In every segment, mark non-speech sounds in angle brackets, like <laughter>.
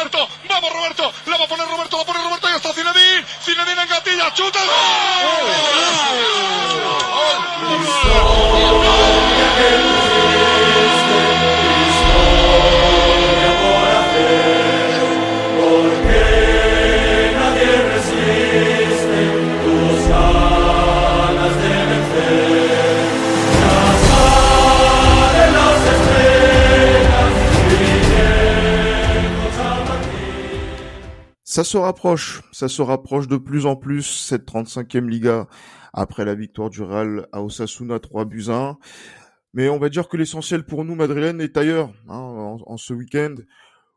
Roberto, vamos Roberto, la va a poner Roberto, la pone Roberto y está Zinedine, Zinedine en gatilla, chuta. Ça se rapproche, ça se rapproche de plus en plus, cette 35e Liga, après la victoire du Real à Osasuna 3 buts 1. Mais on va dire que l'essentiel pour nous, Madrilène, est ailleurs, hein, en, ce week-end,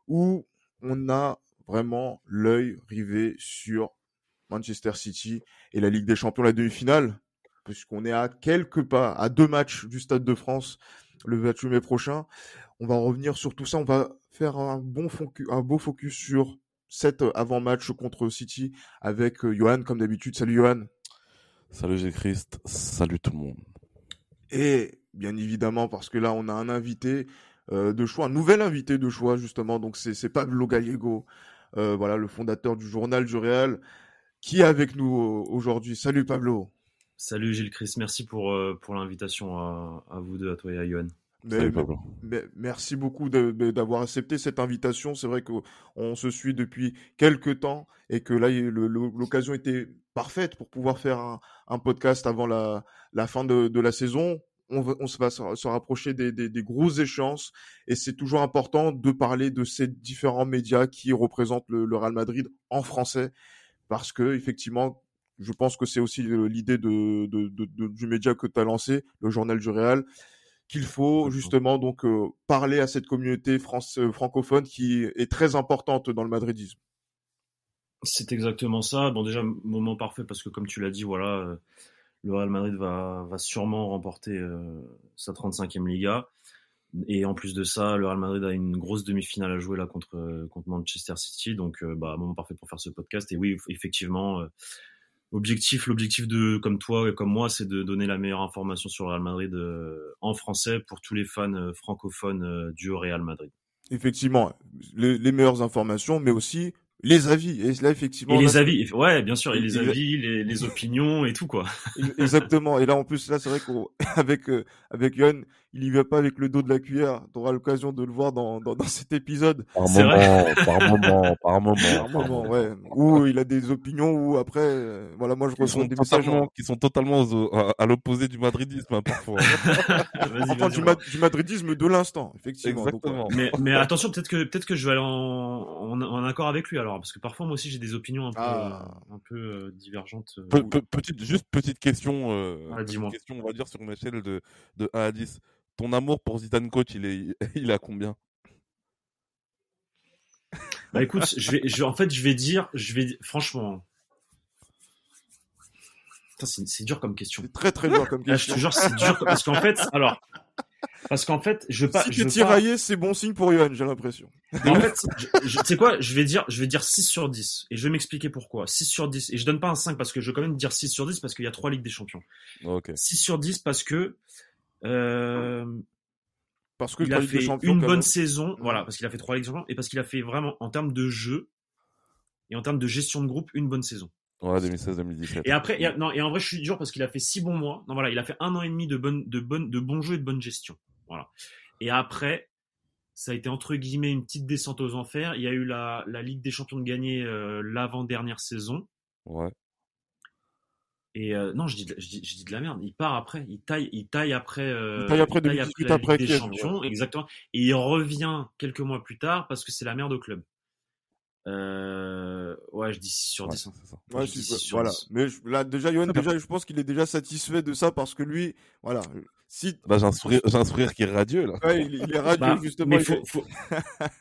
où on a vraiment l'œil rivé sur Manchester City et la Ligue des Champions, la demi-finale, puisqu'on est à quelques pas, à deux matchs du Stade de France le 28 mai prochain. On va revenir sur tout ça, on va faire un bon un beau focus sur cet avant-match contre City avec Johan, comme d'habitude. Salut Johan. Salut G-Christ, salut tout le monde. Et bien évidemment, parce que là, on a un invité euh, de choix, un nouvel invité de choix, justement. Donc, c'est Pablo Gallego, euh, voilà, le fondateur du Journal du Real, qui est avec nous aujourd'hui. Salut Pablo. Salut Gilles Christ, merci pour, euh, pour l'invitation à, à, vous deux, à toi et à Johan. Mais, Salut Pablo. Mais, merci beaucoup d'avoir accepté cette invitation. C'est vrai qu'on se suit depuis quelques temps et que là, l'occasion était parfaite pour pouvoir faire un, un podcast avant la, la fin de, de, la saison. On, va, on va se rapprocher des, des, des grosses échéances et c'est toujours important de parler de ces différents médias qui représentent le, le Real Madrid en français parce que effectivement, je pense que c'est aussi l'idée de, de, de, du média que tu as lancé, le journal du Real qu'il faut justement donc euh, parler à cette communauté France, euh, francophone qui est très importante dans le madridisme. C'est exactement ça. Bon, déjà, moment parfait parce que, comme tu l'as dit, voilà, euh, le Real Madrid va, va sûrement remporter euh, sa 35e Liga. Et en plus de ça, le Real Madrid a une grosse demi-finale à jouer là contre, contre Manchester City. Donc, euh, bah, moment parfait pour faire ce podcast. Et oui, effectivement, objectif, l'objectif de, comme toi et comme moi, c'est de donner la meilleure information sur le Real Madrid euh, en français pour tous les fans euh, francophones euh, du Real Madrid. Effectivement, les, les meilleures informations, mais aussi les avis. Et là, effectivement. Et les avis, ouais, bien sûr, et les avis, les, les, <laughs> opinions et tout, quoi. Exactement. Et là, en plus, là, c'est vrai qu'avec, <laughs> euh, avec Yann, il y va pas avec le dos de la cuillère. Tu auras l'occasion de le voir dans, dans, dans cet épisode. Par moment, par moment, par moment. Par moment, ouais. Où il a des opinions où après, euh, voilà, moi, je reçois des messages. Qui sont totalement à, à l'opposé du madridisme, hein, parfois. <laughs> enfin, du, ma du, madridisme de l'instant, effectivement. Exactement. Donc, mais, mais attention, peut-être que, peut-être que je vais aller en, en, en accord avec lui, alors parce que parfois moi aussi j'ai des opinions un peu, ah. un peu euh, divergentes. Pe pe petite, juste petite question, euh, ah, petite question, on va dire sur une échelle de, de 1 à 10. Ton amour pour Zidane coach, il est, <laughs> il à combien? Bah écoute, je vais, je, en fait, je vais dire, je vais, franchement. C'est dur comme question. C'est très très dur comme question. Là, je te jure, c'est dur parce qu'en fait, alors, parce qu'en fait, je veux pas. Si tu es tiraillé, pas... c'est bon signe pour Yohan, j'ai l'impression. En fait, tu sais quoi, je vais dire, je vais dire 6 sur 10 et je vais m'expliquer pourquoi. 6 sur 10 et je donne pas un 5 parce que je veux quand même dire 6 sur 10 parce qu'il y a 3 ligues des champions. Okay. 6 sur 10 parce que euh, parce que il a fait une bonne même. saison, voilà, parce qu'il a fait 3 ligues champions et parce qu'il a fait vraiment en termes de jeu et en termes de gestion de groupe une bonne saison. Ouais, 2016-2017. Et après, et, non, et en vrai, je suis dur parce qu'il a fait 6 bons mois. Non, voilà, il a fait un an et demi de bonne, de bonne, de bons jeux et de bonne gestion. Voilà. Et après, ça a été entre guillemets une petite descente aux enfers. Il y a eu la, la Ligue des Champions de gagner euh, l'avant-dernière saison. Ouais. Et euh, non, je dis, je, dis, je dis de la merde. Il part après. Il taille, il taille après. Euh, il taille après, il taille après, la après Ligue des Champions, ouais. exactement. Et il revient quelques mois plus tard parce que c'est la merde au club. Euh, ouais, je dis 6 sur 10. Ouais, ça. ouais, 6 sur voilà. 10. Mais je, là, déjà, Yohan, déjà, je pense qu'il est déjà satisfait de ça parce que lui, voilà. Si... Bah, j'ai un sourire, j'ai un sourire qui est radieux, là. Ouais, il, il est radieux, bah, justement. Mais faut, faut,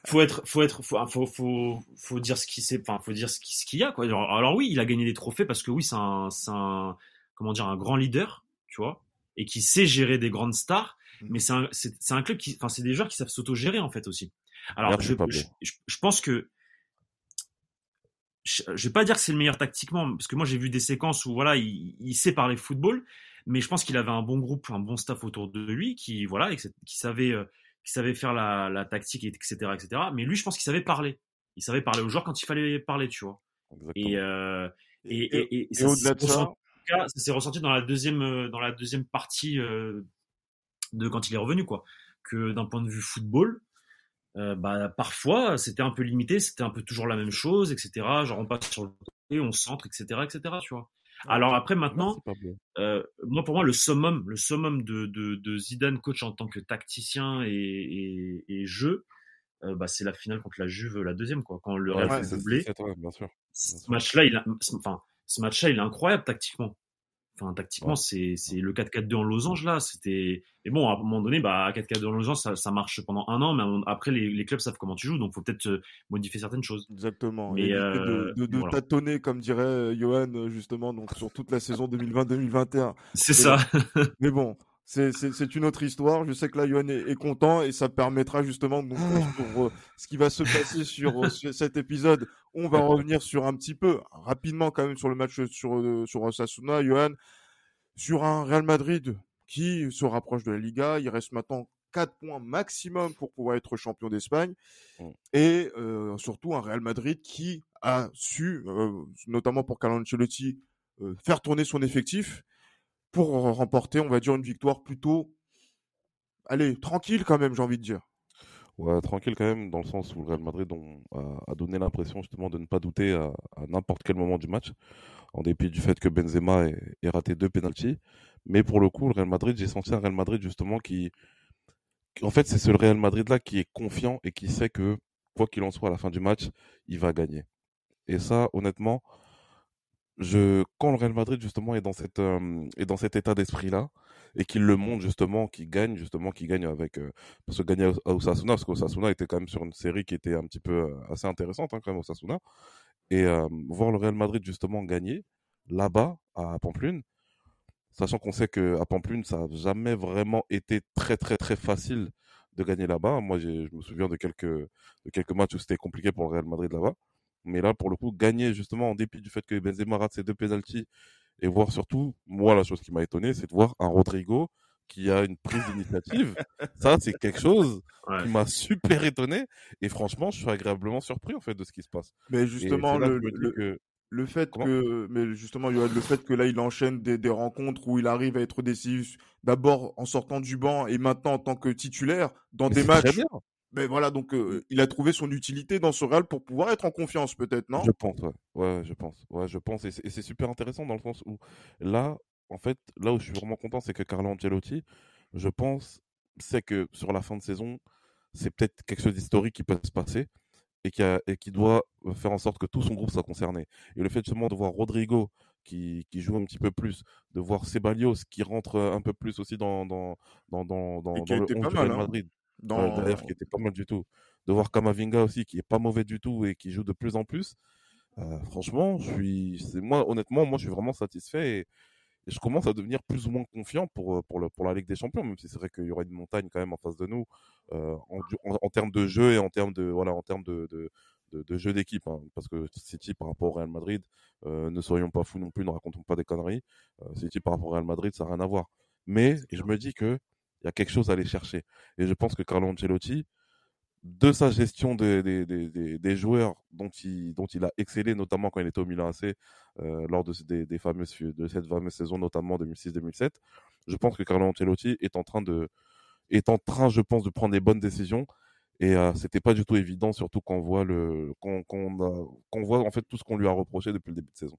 faut être, faut être, faut, faut, faut, faut dire ce qu'il sait, enfin, faut dire ce qu'il qu y a, quoi. Alors, alors, oui, il a gagné des trophées parce que oui, c'est un, c'est un, comment dire, un grand leader, tu vois, et qui sait gérer des grandes stars, mmh. mais c'est un, c'est, c'est un club qui, enfin, c'est des joueurs qui savent s'autogérer, en fait, aussi. Alors, je, je, je, je pense que, je, je vais pas dire que c'est le meilleur tactiquement, parce que moi j'ai vu des séquences où voilà, il, il sait parler football, mais je pense qu'il avait un bon groupe, un bon staff autour de lui, qui voilà, qui savait, euh, qui savait faire la, la tactique, etc., etc. Mais lui, je pense qu'il savait parler. Il savait parler aux joueurs quand il fallait parler, tu vois. Et, euh, et, et, et, ça, s'est ressenti dans la deuxième, euh, dans la deuxième partie euh, de quand il est revenu, quoi. Que d'un point de vue football, euh, bah, parfois c'était un peu limité, c'était un peu toujours la même chose, etc. Genre on passe sur le côté, on centre, etc., etc. Tu vois. Alors après maintenant, euh, moi pour moi le summum, le summum de, de, de, Zidane coach en tant que tacticien et, et, et jeu, euh, bah, c'est la finale contre la Juve, la deuxième quoi, quand le Real Ouais, doublé. c'est- ouais, bien sûr. Ce match-là, il a, enfin, ce match-là, il est incroyable tactiquement. Enfin, tactiquement, c'est, le 4-4-2 en losange là. C'était, mais bon, à un moment donné, bah, 4-4-2 en losange, ça, ça marche pendant un an, mais on- après, les, les clubs savent comment tu joues, donc faut peut-être euh, modifier certaines choses. Exactement. Éviter euh, de, de, de voilà. tâtonner, comme dirait euh, Johan, euh, justement, donc sur toute la saison 2020-2021. C'est Et ça. Mais bon, c'est- une autre histoire. Je sais que là, Johan est, est content et ça permettra justement donc, pour euh, ce qui va se passer <laughs> sur, euh, sur cet épisode. On va revenir sur un petit peu, rapidement quand même, sur le match sur, euh, sur Osasuna, Johan, sur un Real Madrid qui se rapproche de la Liga. Il reste maintenant 4 points maximum pour pouvoir être champion d'Espagne. Mm. Et euh, surtout un Real Madrid qui a su, euh, notamment pour Carlo Ancelotti, euh, faire tourner son effectif pour remporter, on va dire, une victoire plutôt, allez, tranquille quand même, j'ai envie de dire. Ouais, tranquille quand même, dans le sens où le Real Madrid a, donné l'impression justement de ne pas douter à, n'importe quel moment du match, en dépit du fait que Benzema ait, ait raté deux pénaltys. Mais pour le coup, le Real Madrid, j'ai senti un Real Madrid justement qui, qui- en fait, c'est ce Real Madrid là qui est confiant et qui sait que quoi qu'il en soit à la fin du match, il va gagner. Et ça, honnêtement, je, quand le Real Madrid justement est dans euh, cet état d'esprit là et qu'il le montre justement, qu'il gagne justement, qu'il gagne avec euh, parce que gagner à Osasuna, parce qu'Osasuna était quand même sur une série qui était un petit peu euh, assez intéressante hein, quand même Osasuna et voir le Real Madrid justement gagner là-bas à Pamplune, sachant qu'on sait que à Pamplune ça n'a jamais vraiment été très très très facile de gagner là-bas. Moi, je me souviens de quelques de quelques matchs où c'était compliqué pour le Real Madrid là-bas. Mais là, pour le coup, gagner justement en dépit du fait que Benzema rate ses deux pénaltys et voir surtout, moi, la chose qui m'a étonné, c'est de voir un Rodrigo qui a une prise d'initiative. Ça, c'est quelque chose Ouais. qui m'a super étonné. Et franchement, je suis agréablement surpris en fait de ce qui se passe. Mais justement, le, le, que le fait Comment que, mais justement, le fait que là, il enchaîne des, des rencontres où il arrive à être décisif, d'abord en sortant du banc et maintenant en tant que titulaire dans Mais des matchs. Mais voilà, donc euh, il a trouvé son utilité dans ce Real pour pouvoir être en confiance, peut-être, non? Je pense, ouais. Ouais, je pense. Ouais, je pense. Et c'est c'est super intéressant dans le sens où là, en fait, là où je suis vraiment content, c'est que Carlo Ancelotti, je pense, sait que sur la fin de saison, c'est peut-être quelque chose d'historique qui peut se passer et qui, a- et qui doit faire en sorte que tout son groupe soit concerné. Et le fait justement de voir Rodrigo qui, qui joue un petit peu plus, de voir Ceballos qui rentre un peu plus aussi dans, dans, dans, dans, dans, Et qui a dans le été 11 pas mal, Real hein, Madrid. Dans... D'ailleurs, qui était pas mal du tout. De voir Kamavinga aussi, qui est pas mauvais du tout et qui joue de plus en plus. Euh, franchement, je suis, moi, honnêtement, moi, je suis vraiment satisfait et, je commence à devenir plus ou moins confiant pour, euh, pour, le, pour la Ligue des Champions, même si c'est vrai qu'il y aura une montagne quand même en face de nous, euh, en, en, en termes de jeu et en termes de, voilà, en termes de, de, de, jeu d'équipe, hein, parce que City par rapport au Real Madrid, ne soyons pas fous non plus, ne racontons pas des conneries. City par rapport au Real Madrid, ça n'a rien à voir. Mais je me dis que il y a quelque chose à aller chercher. Et je pense que Carlo Ancelotti, de sa gestion des, des, des, des- des joueurs dont il, dont il a excellé, notamment quand il était au Milan AC, euh, lors de, des, des fameuses, de cette fameuse saison, notamment 2006-2007, je pense que Carlo Ancelotti est en train de, est en train, je pense, de prendre les bonnes décisions. Et euh, c'était pas du tout évident, surtout quand on voit le, qu'on qu'on qu'on voit en fait tout ce qu'on lui a reproché depuis le début de saison.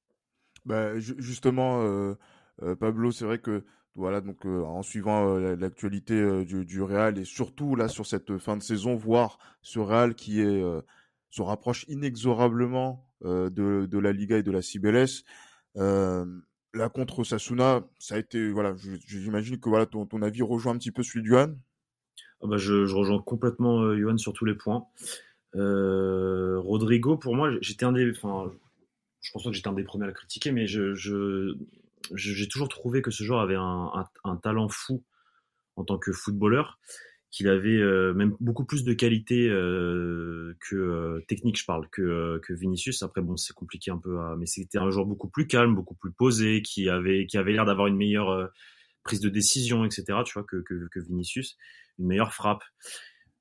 Bah, ju- justement, euh, euh, Pablo, c'est vrai que voilà, donc euh, en suivant euh, la- l'actualité euh, du, du Real et surtout là sur cette fin de saison, voir ce Real qui se rapproche inexorablement de, la Liga et de la. Euh, là contre Sasuna, ça a été voilà, j'imagine que voilà ton, avis rejoint un petit peu celui de Johan. Ah bah, je, rejoins complètement Johan sur tous les points. Rodrigo, pour moi, j'étais un des, je pense que j'étais un des premiers à le critiquer, mais je- j'ai toujours trouvé que ce joueur avait un, talent fou en tant que footballeur, qu'il avait euh, même beaucoup plus de qualité euh, que euh, technique, je parle, que, euh, que Vinicius. Après, bon, c'est compliqué un peu, mais c'était un joueur beaucoup plus calme, beaucoup plus posé, qui avait, qui avait l'air d'avoir une meilleure prise de décision, etc. Tu vois, que, que, Vinicius, une meilleure frappe.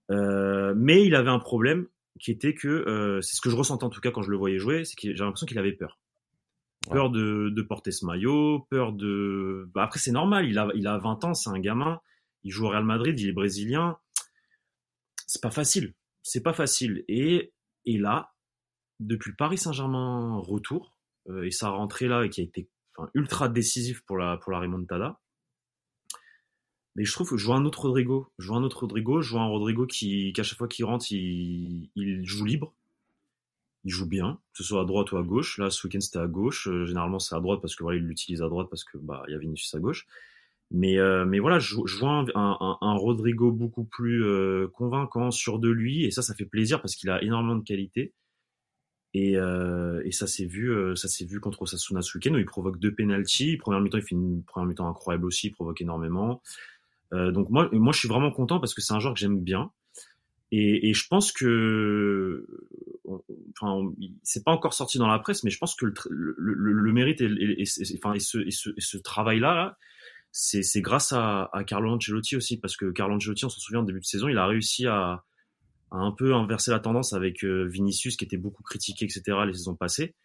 Mais il avait un problème, qui était que c'est ce que je ressentais en tout cas quand je le voyais jouer, c'est que j'ai l'impression qu'il avait peur. Peur de, porter ce maillot, peur de. Bah après, c'est normal, il a, il a 20 ans, c'est un gamin, il joue au Real Madrid, il est brésilien. C'est pas facile. C'est pas facile. Et, et là, depuis Paris Saint-Germain retour, euh, et sa rentrée là, qui a été ultra décisif pour la, pour la remontada, mais je trouve que je vois un autre Rodrigo. Je vois un autre Rodrigo, je vois un Rodrigo qui, qu'à chaque fois qu'il rentre, il, il joue libre il joue bien, que ce soit à droite ou à gauche. Là, ce week-end, c'était à gauche. Euh, généralement, c'est à droite parce que voilà, il l'utilise à droite parce que bah, il y a Vinicius à gauche. Mais, euh, mais voilà, je, je vois un, un, un, Rodrigo beaucoup plus euh, convaincant, sûr de lui, et ça, ça fait plaisir parce qu'il a énormément de qualité. Et, euh, et ça s'est vu, euh, ça s'est vu contre Osasuna ce week-end où il provoque deux penalties. Première mi-temps, il fait une première mi-temps incroyable aussi, il provoque énormément. donc moi, moi, je suis vraiment content parce que c'est un joueur que j'aime bien. Et, et, je pense que, enfin, c'est pas encore sorti dans la presse, mais je pense que le, le, le, mérite et, et, ce, et ce, ce travail-là, -là, c'est grâce à, à, Carlo Ancelotti aussi, parce que Carlo Ancelotti, on s'en souvient, au début de saison, il a réussi à, à, un peu inverser la tendance avec euh, Vinicius, qui était beaucoup critiqué, etc. les saisons passées.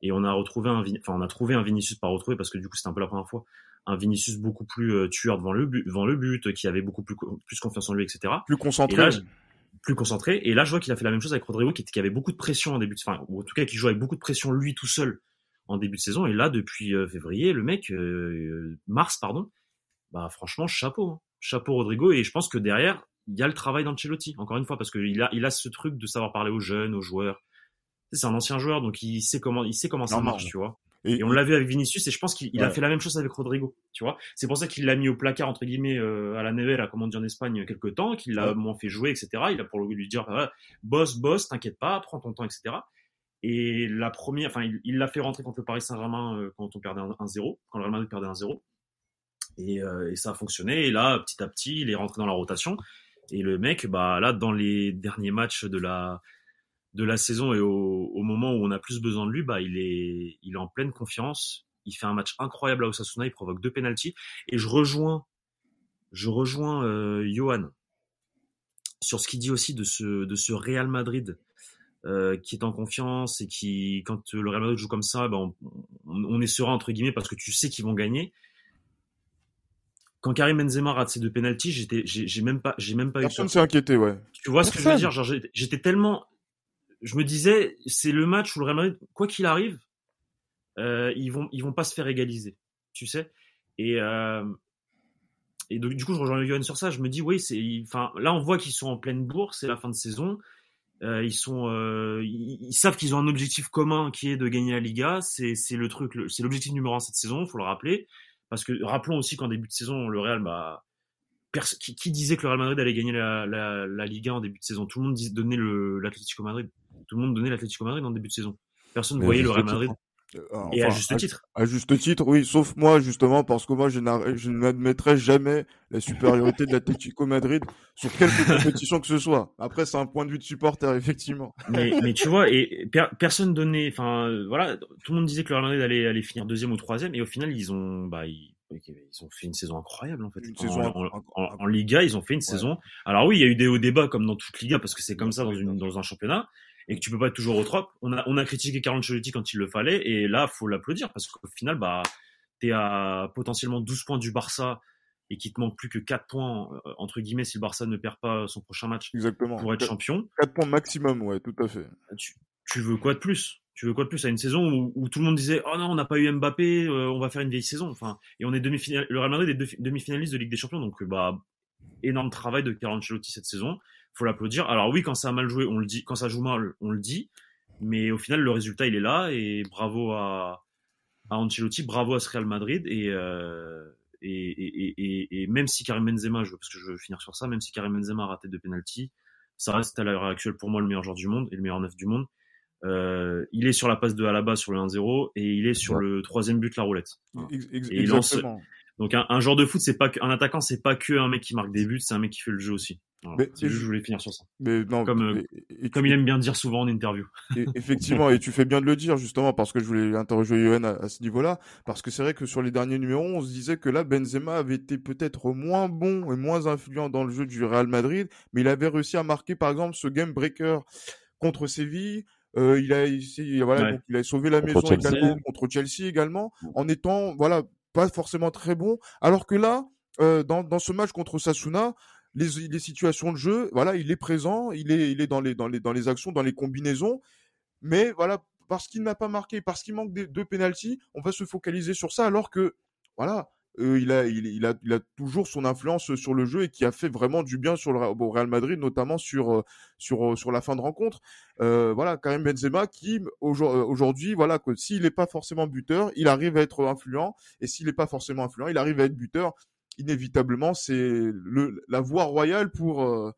Et on a retrouvé un, enfin, on a trouvé un Vinicius pas retrouvé parce que du coup, c'était un peu la première fois, un Vinicius beaucoup plus euh, tueur devant le but, devant le but, qui avait beaucoup plus, plus confiance en lui, etc. Plus concentré plus concentré. Et là, je vois qu'il a fait la même chose avec Rodrigo, qui, qui, avait beaucoup de pression en début de, enfin, ou en tout cas, qui jouait avec beaucoup de pression lui tout seul en début de saison. Et là, depuis euh, février, le mec, euh, mars, pardon, bah franchement, chapeau, hein. chapeau Rodrigo. Et je pense que derrière, il y a le travail d'Ancelotti, encore une fois, parce qu'il a, il a ce truc de savoir parler aux jeunes, aux joueurs. C'est un ancien joueur, donc il sait comment, il sait comment ça marche, tu vois. Et, on l'a vu avec Vinicius et je pense qu'il a fait la même chose avec Rodrigo, tu vois. C'est pour ça qu'il l'a mis au placard entre guillemets euh, à la Nevera, comme on dit en Espagne, quelques temps, qu'il l'a moins fait jouer, etc. Il a pour lui dire, ah, boss, boss, t'inquiète pas, prends ton temps, etc. Et la première, enfin, il l'a fait rentrer contre le Paris Saint-Germain euh, quand on perdait 1-0, quand le Real Madrid perdait 1-0. Et, euh, et, ça a fonctionné. Et là, petit à petit, il est rentré dans la rotation. Et le mec, bah là, dans les derniers matchs de la de la saison et au, au, moment où on a plus besoin de lui, bah, il est, il est en pleine confiance. Il fait un match incroyable à Osasuna, il provoque deux penalties. Et je rejoins, je rejoins euh, Johan sur ce qu'il dit aussi de ce, de ce Real Madrid euh, qui est en confiance et qui, quand le Real Madrid joue comme ça, bah, on, on, est serein entre guillemets parce que tu sais qu'ils vont gagner. Quand Karim Benzema rate ses deux penalties, j'étais, j'ai même pas, j'ai même pas Personne eu. Personne s'est inquiété, ouais. Tu vois ce que je veux dire? Genre, j'étais tellement je me disais, c'est le match où le Real Madrid, quoi qu'il arrive, euh, ils vont ils vont pas se faire égaliser, tu sais. Et euh, et donc, du coup, je rejoins Johan sur ça. Je me dis, oui, c'est, enfin, là, on voit qu'ils sont en pleine bourse, c'est la fin de saison. Euh, ils sont, euh, ils, savent qu'ils ont un objectif commun qui est de gagner la Liga. C'est, c'est le truc, c'est l'objectif numéro un cette saison. Faut le rappeler, parce que rappelons aussi qu'en début de saison, le Real, bah, qui, qui, disait que le Real Madrid allait gagner la, la, la Liga en début de saison? Tout le monde disait, donnait l'Atlético Madrid tout le monde donnait l'Atlético Madrid en début de saison. Personne ne voyait le Real Madrid. Euh, et à juste titre. À, juste titre, oui, sauf moi justement parce que moi je, je n'admettrai jamais la supériorité de l'Atlético Madrid sur quelque compétition que ce soit. Après, c'est un point de vue de supporter effectivement. Mais, mais tu vois, et personne donnait, enfin voilà, tout le monde disait que le Real Madrid allait, allait finir deuxième ou troisième, et au final ils ont, bah ils, ils ont fait une saison incroyable en fait. Une en, saison en, en, Liga, ils ont fait une saison. Alors oui, il y a eu des hauts débats comme dans toute Liga parce que c'est comme ça dans, une, dans un championnat et que tu peux pas être toujours au trop. On a, on a critiqué Carlo Ancelotti quand il le fallait, et là, faut l'applaudir parce qu'au final, bah, t'es à potentiellement 12 points du Barça et qu'il te manque plus que 4 points, euh, entre guillemets, si le Barça ne perd pas son prochain match Exactement. pour être champion. 4 points maximum, ouais, tout à fait. Tu, tu veux quoi de plus? Tu veux quoi de plus à une saison où, où, tout le monde disait oh non on n'a pas eu Mbappé euh, on va faire une vieille saison enfin et on est demi le Real Madrid est demi-finaliste de Ligue des Champions donc bah énorme travail de Carlo Ancelotti cette saison faut l'applaudir. Alors oui, quand ça a mal joué, on le dit. Quand ça joue mal, on le dit. Mais au final, le résultat, il est là. Et bravo à, à Ancelotti, bravo à ce Real Madrid. Et, euh, et, et, et, et, même si Karim Benzema, je, parce que je veux finir sur ça, même si Karim Benzema a raté deux penalties, ça reste à l'heure actuelle pour moi le meilleur joueur du monde et le meilleur neuf du monde. Euh, il est sur la passe de Alaba sur le 1-0 et il est sur le troisième but la roulette. il lance, donc un, un, joueur de foot, c'est pas un attaquant, c'est pas que un mec qui marque des buts, c'est un mec qui fait le jeu aussi. Mais, je voulais finir sur ça. Mais non, comme, euh, comme il aime bien dire souvent en interview. effectivement, et tu fais bien de le dire justement parce que je voulais interroger Yoann à, ce niveau-là, parce que c'est vrai que sur les derniers numéros, on se disait que là Benzema avait été peut-être moins bon et moins influent dans le jeu du Real Madrid, mais il avait réussi à marquer par exemple ce game breaker contre Séville. Euh, il a, il, voilà, Ouais. donc il a sauvé la Contre maison Chelsea. également contre Chelsea également, en étant voilà pas forcément très bon. Alors que là, euh, dans, dans ce match contre Sasuna, les, situations de jeu, voilà, il est présent, il est, il est dans les, dans les, dans les actions, dans les combinaisons, mais voilà, parce qu'il n'a pas marqué, parce qu'il manque de, de penalty, on va se focaliser sur ça, alors que voilà, euh, il, a, il, a, il a toujours son influence sur le jeu et qui a fait vraiment du bien sur le au Real Madrid, notamment sur, euh, sur, euh, sur la fin de rencontre. Euh, voilà, Karim Benzema qui aujourd- aujourd'hui, voilà, s'il n'est pas forcément buteur, il arrive à être influent, et s'il n'est pas forcément influent, il arrive à être buteur. Inévitablement, c'est la voie royale pour, euh,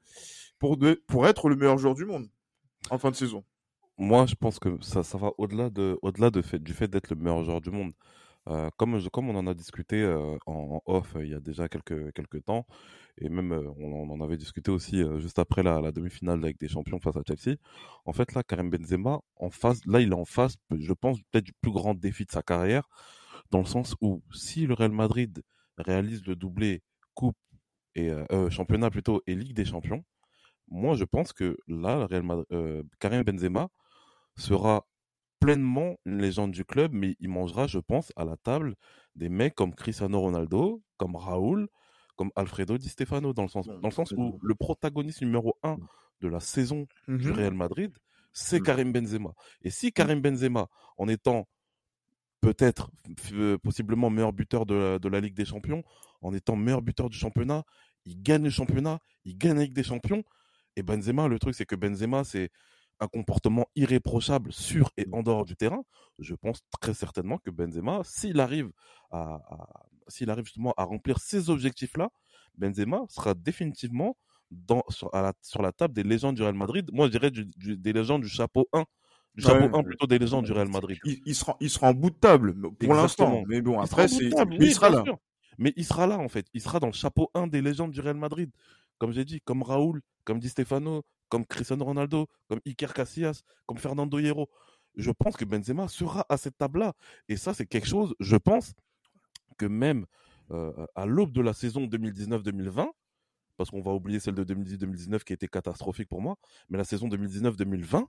pour, de, pour être le meilleur joueur du monde en fin de saison. Moi, je pense que ça, ça va au-delà de, au-delà de fait, du fait d'être le meilleur joueur du monde. Euh, comme, comme on en a discuté euh, en, off il y a déjà quelques, quelques temps, et même on, on en avait discuté aussi juste après la, la demi-finale avec des champions face à Chelsea. En fait, là, Karim Benzema, en face, là, il est en face, je pense, peut-être du plus grand défi de sa carrière, dans le sens où si le Real Madrid réalise le doublé Coupe et euh, euh, championnat plutôt et Ligue des Champions, moi, je pense que là, le Real Madrid, euh, Karim Benzema sera pleinement une légende du club, mais il mangera, je pense, à la table des mecs comme Cristiano Ronaldo, comme Raúl, comme Alfredo Di Stefano, dans le sens, dans le sens où le protagoniste numéro un de la saison du Mhm. Real Madrid, c'est Mm. Karim Benzema. Et si Karim Benzema, en étant peut-être, euh, possiblement meilleur buteur de la, Ligue des Champions, en étant meilleur buteur du championnat, il gagne le championnat, il gagne la Ligue des Champions. Et Benzema, le truc, c'est que Benzema, c'est un comportement irréprochable sur et en dehors du terrain. Je pense très certainement que Benzema, s'il arrive à, s'il arrive justement à remplir ces objectifs-là, Benzema sera définitivement sur, la, table des légendes du Real Madrid. Moi, je dirais des légendes du chapeau 1. Chapeau 1 plutôt des légendes du Real Madrid. Il, il sera, il sera en bout de table pour l'instant. Mais bon, Il après, sera oui, il sera là. sûr. Mais il sera là, en fait. Il sera dans le chapeau 1 des légendes du Real Madrid. Comme j'ai dit, comme Raúl, comme Di Stefano, comme Cristiano Ronaldo, comme Iker Casillas, comme Fernando Hierro. Je pense que Benzema sera à cette table-là. Et ça, c'est quelque chose, je pense, que même euh, à l'aube de la saison 2019-2020, parce qu'on va oublier celle de 2010-2019 qui était catastrophique pour moi, mais la saison 2019-2020,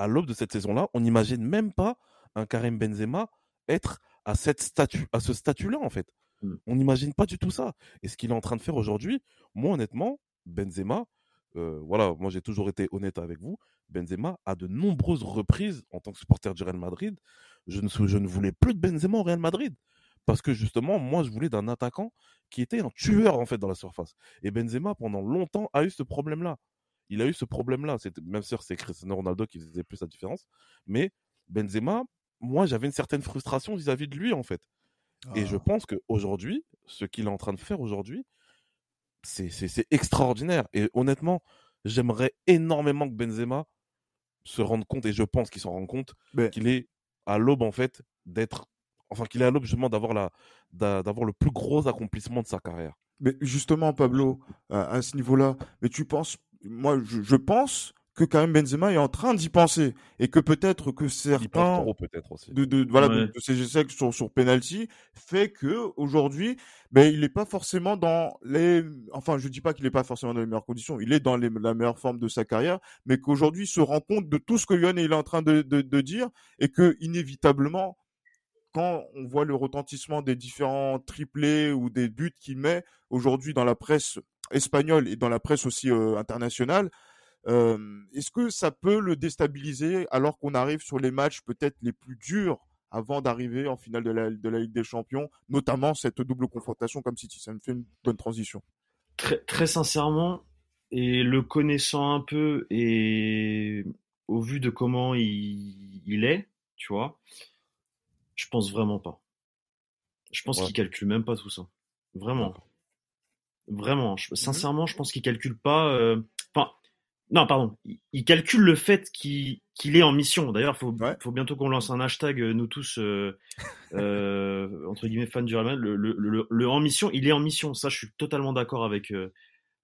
à l'aube de cette saison-là, on n'imagine même pas un Karim Benzema être à, cette statue, à ce statut-là, en fait. Mm. On n'imagine pas du tout ça. Et ce qu'il est en train de faire aujourd'hui, moi, honnêtement, Benzema, euh, voilà, moi j'ai toujours été honnête avec vous, Benzema, à de nombreuses reprises, en tant que supporter du Real Madrid, je ne, je ne voulais plus de Benzema au Real Madrid. Parce que justement, moi, je voulais d'un attaquant qui était un tueur, en fait, dans la surface. Et Benzema, pendant longtemps, a eu ce problème-là. Il a eu ce problème-là. Même sûr, c'est Cristiano Ronaldo qui faisait plus la différence. Mais Benzema, moi, j'avais une certaine frustration vis-à-vis de lui, en fait. Et je Ah. pense qu'aujourd'hui, ce qu'il est en train de faire aujourd'hui, c'est extraordinaire. Et honnêtement, j'aimerais énormément que Benzema se rende compte, et je pense qu'il s'en rend compte, Mais- qu'il est à l'aube, en fait, d'être. Enfin, qu'il est à l'aube, justement, d'avoir la- le plus gros accomplissement de sa carrière. Mais justement, Pablo, à, à ce niveau-là, mais tu penses, moi, je, je pense que quand même Benzema est en train d'y penser et que peut-être que certains trop, peut-être aussi. de, de voilà de, Ouais. de ces essais sur sur penalty fait que aujourd'hui, ben il n'est pas forcément dans les, enfin, je dis pas qu'il n'est pas forcément dans les meilleures conditions, il est dans les- la meilleure forme de sa carrière, mais qu'aujourd'hui il se rend compte de tout ce que Yohan est en train de, de, de dire et que inévitablement quand on voit le retentissement des différents triplés ou des buts qu'il met aujourd'hui dans la presse espagnole et dans la presse aussi euh, internationale, est-ce que ça peut le déstabiliser alors qu'on arrive sur les matchs peut-être les plus durs avant d'arriver en finale de la, Ligue des Champions, notamment cette double confrontation comme City? Ça me fait une bonne transition. Très, sincèrement, et le connaissant un peu, et au vu de comment il est, tu vois, je pense vraiment pas. Je pense Ouais. qu'il calcule même pas tout ça. Vraiment. Vraiment. Je- sincèrement, je pense qu'il calcule pas. euh, Enfin, non, pardon. Il, calcule le fait qu'il est en mission. D'ailleurs, faut, Ouais. faut bientôt qu'on lance un hashtag, euh, nous tous, euh, <laughs> euh, entre guillemets, fans du Real Madrid. Le, le, le, le en mission, il est en mission. Ça, je suis totalement d'accord avec,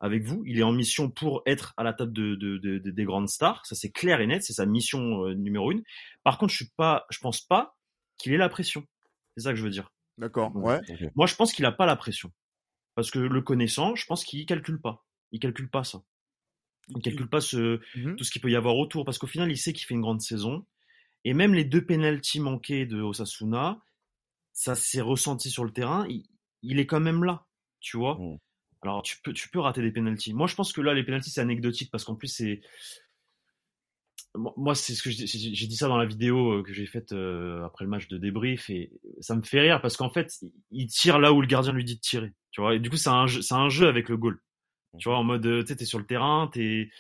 avec vous. Il est en mission pour être à la table de, de, de- de- des grandes stars. Ça, c'est clair et net. C'est sa mission numéro une. Par contre, je suis pas, je pense pas qu'il ait la pression. C'est ça que je veux dire. D'accord Ouais. Moi, je pense qu'il a pas la pression. Parce que le connaissant, je pense qu'il calcule pas. Il calcule pas ça. Il calcule pas ce, Mhm. tout ce qu'il peut y avoir autour parce qu'au final, il sait qu'il fait une grande saison. Et même les deux pénalties manqués de Osasuna, ça s'est ressenti sur le terrain. Il, il est quand même là, tu vois. Mm. Alors tu peux, tu peux rater des pénalties. Moi, je pense que là, les pénalties, c'est anecdotique parce qu'en plus, c'est Moi- c'est ce que j'ai dit ça dans la vidéo euh, que j'ai faite euh, après le match de débrief et ça me fait rire parce qu'en fait, il- tire là où le gardien lui dit de tirer, tu vois? Et du coup, c'est un jeu, c'est un jeu avec le goal, tu vois, en mode, euh, tu sais, t'es sur le terrain, t'es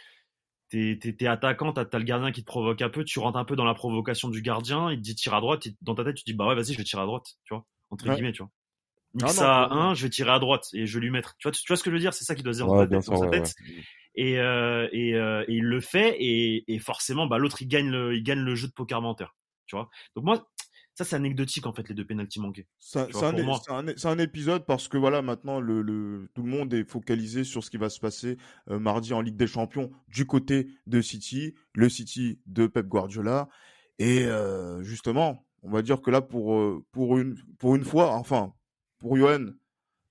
t'es t'es t'es attaquant, t'as t'as le gardien qui te provoque un peu, tu rentres un peu dans la provocation du gardien, il te dit tire à droite, dans ta tête tu te dis bah ouais vas-y je vais tirer à droite, tu vois, entre Ouais. guillemets, tu vois? Ah non, ça à clairement. un, je vais tirer à droite et je vais lui mettre. Tu vois, tu, tu vois ce que je veux dire? C'est ça qui doit se dire dans, ta bien tête, sûr, dans sa tête. Et, euh, et, euh, et il le fait et, et forcément bah l'autre il gagne le il gagne le jeu de poker menteur, tu vois. Donc moi ça c'est anecdotique en fait les deux pénaltys manqués. C'est un, épisode parce que voilà, maintenant, le, le- tout le monde est focalisé sur ce qui va se passer euh, mardi en Ligue des Champions du côté de City, le City de Pep Guardiola. Et justement, on va dire que là, pour, pour, une, pour une fois, enfin, pour Johan,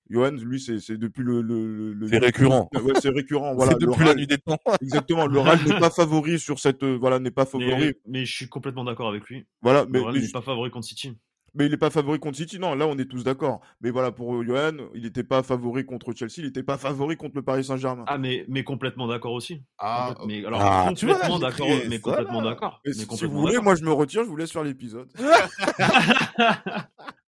Johan, lui, c'est c'est depuis le. le, le- C'est le- récurrent. Ouais, c'est récurrent. <laughs> Voilà, c'est le depuis la nuit des temps. <laughs> Exactement, le Real n'est pas favori sur cette. euh, Voilà, n'est pas favori. Mais, mais je suis complètement d'accord avec lui. Voilà, Le mais, Real mais n'est pas favori contre City. mais il n'est pas favori contre City, non, là on est tous d'accord. Mais voilà, pour Johan, il n'était pas favori contre Chelsea, il n'était pas favori contre le Paris Saint-Germain. Ah mais mais complètement d'accord aussi. Ah, mais alors Ah, complètement d'accord, mais complètement d'accord. si, si vous voulez, moi je me retire, je vous laisse faire l'épisode. <laughs>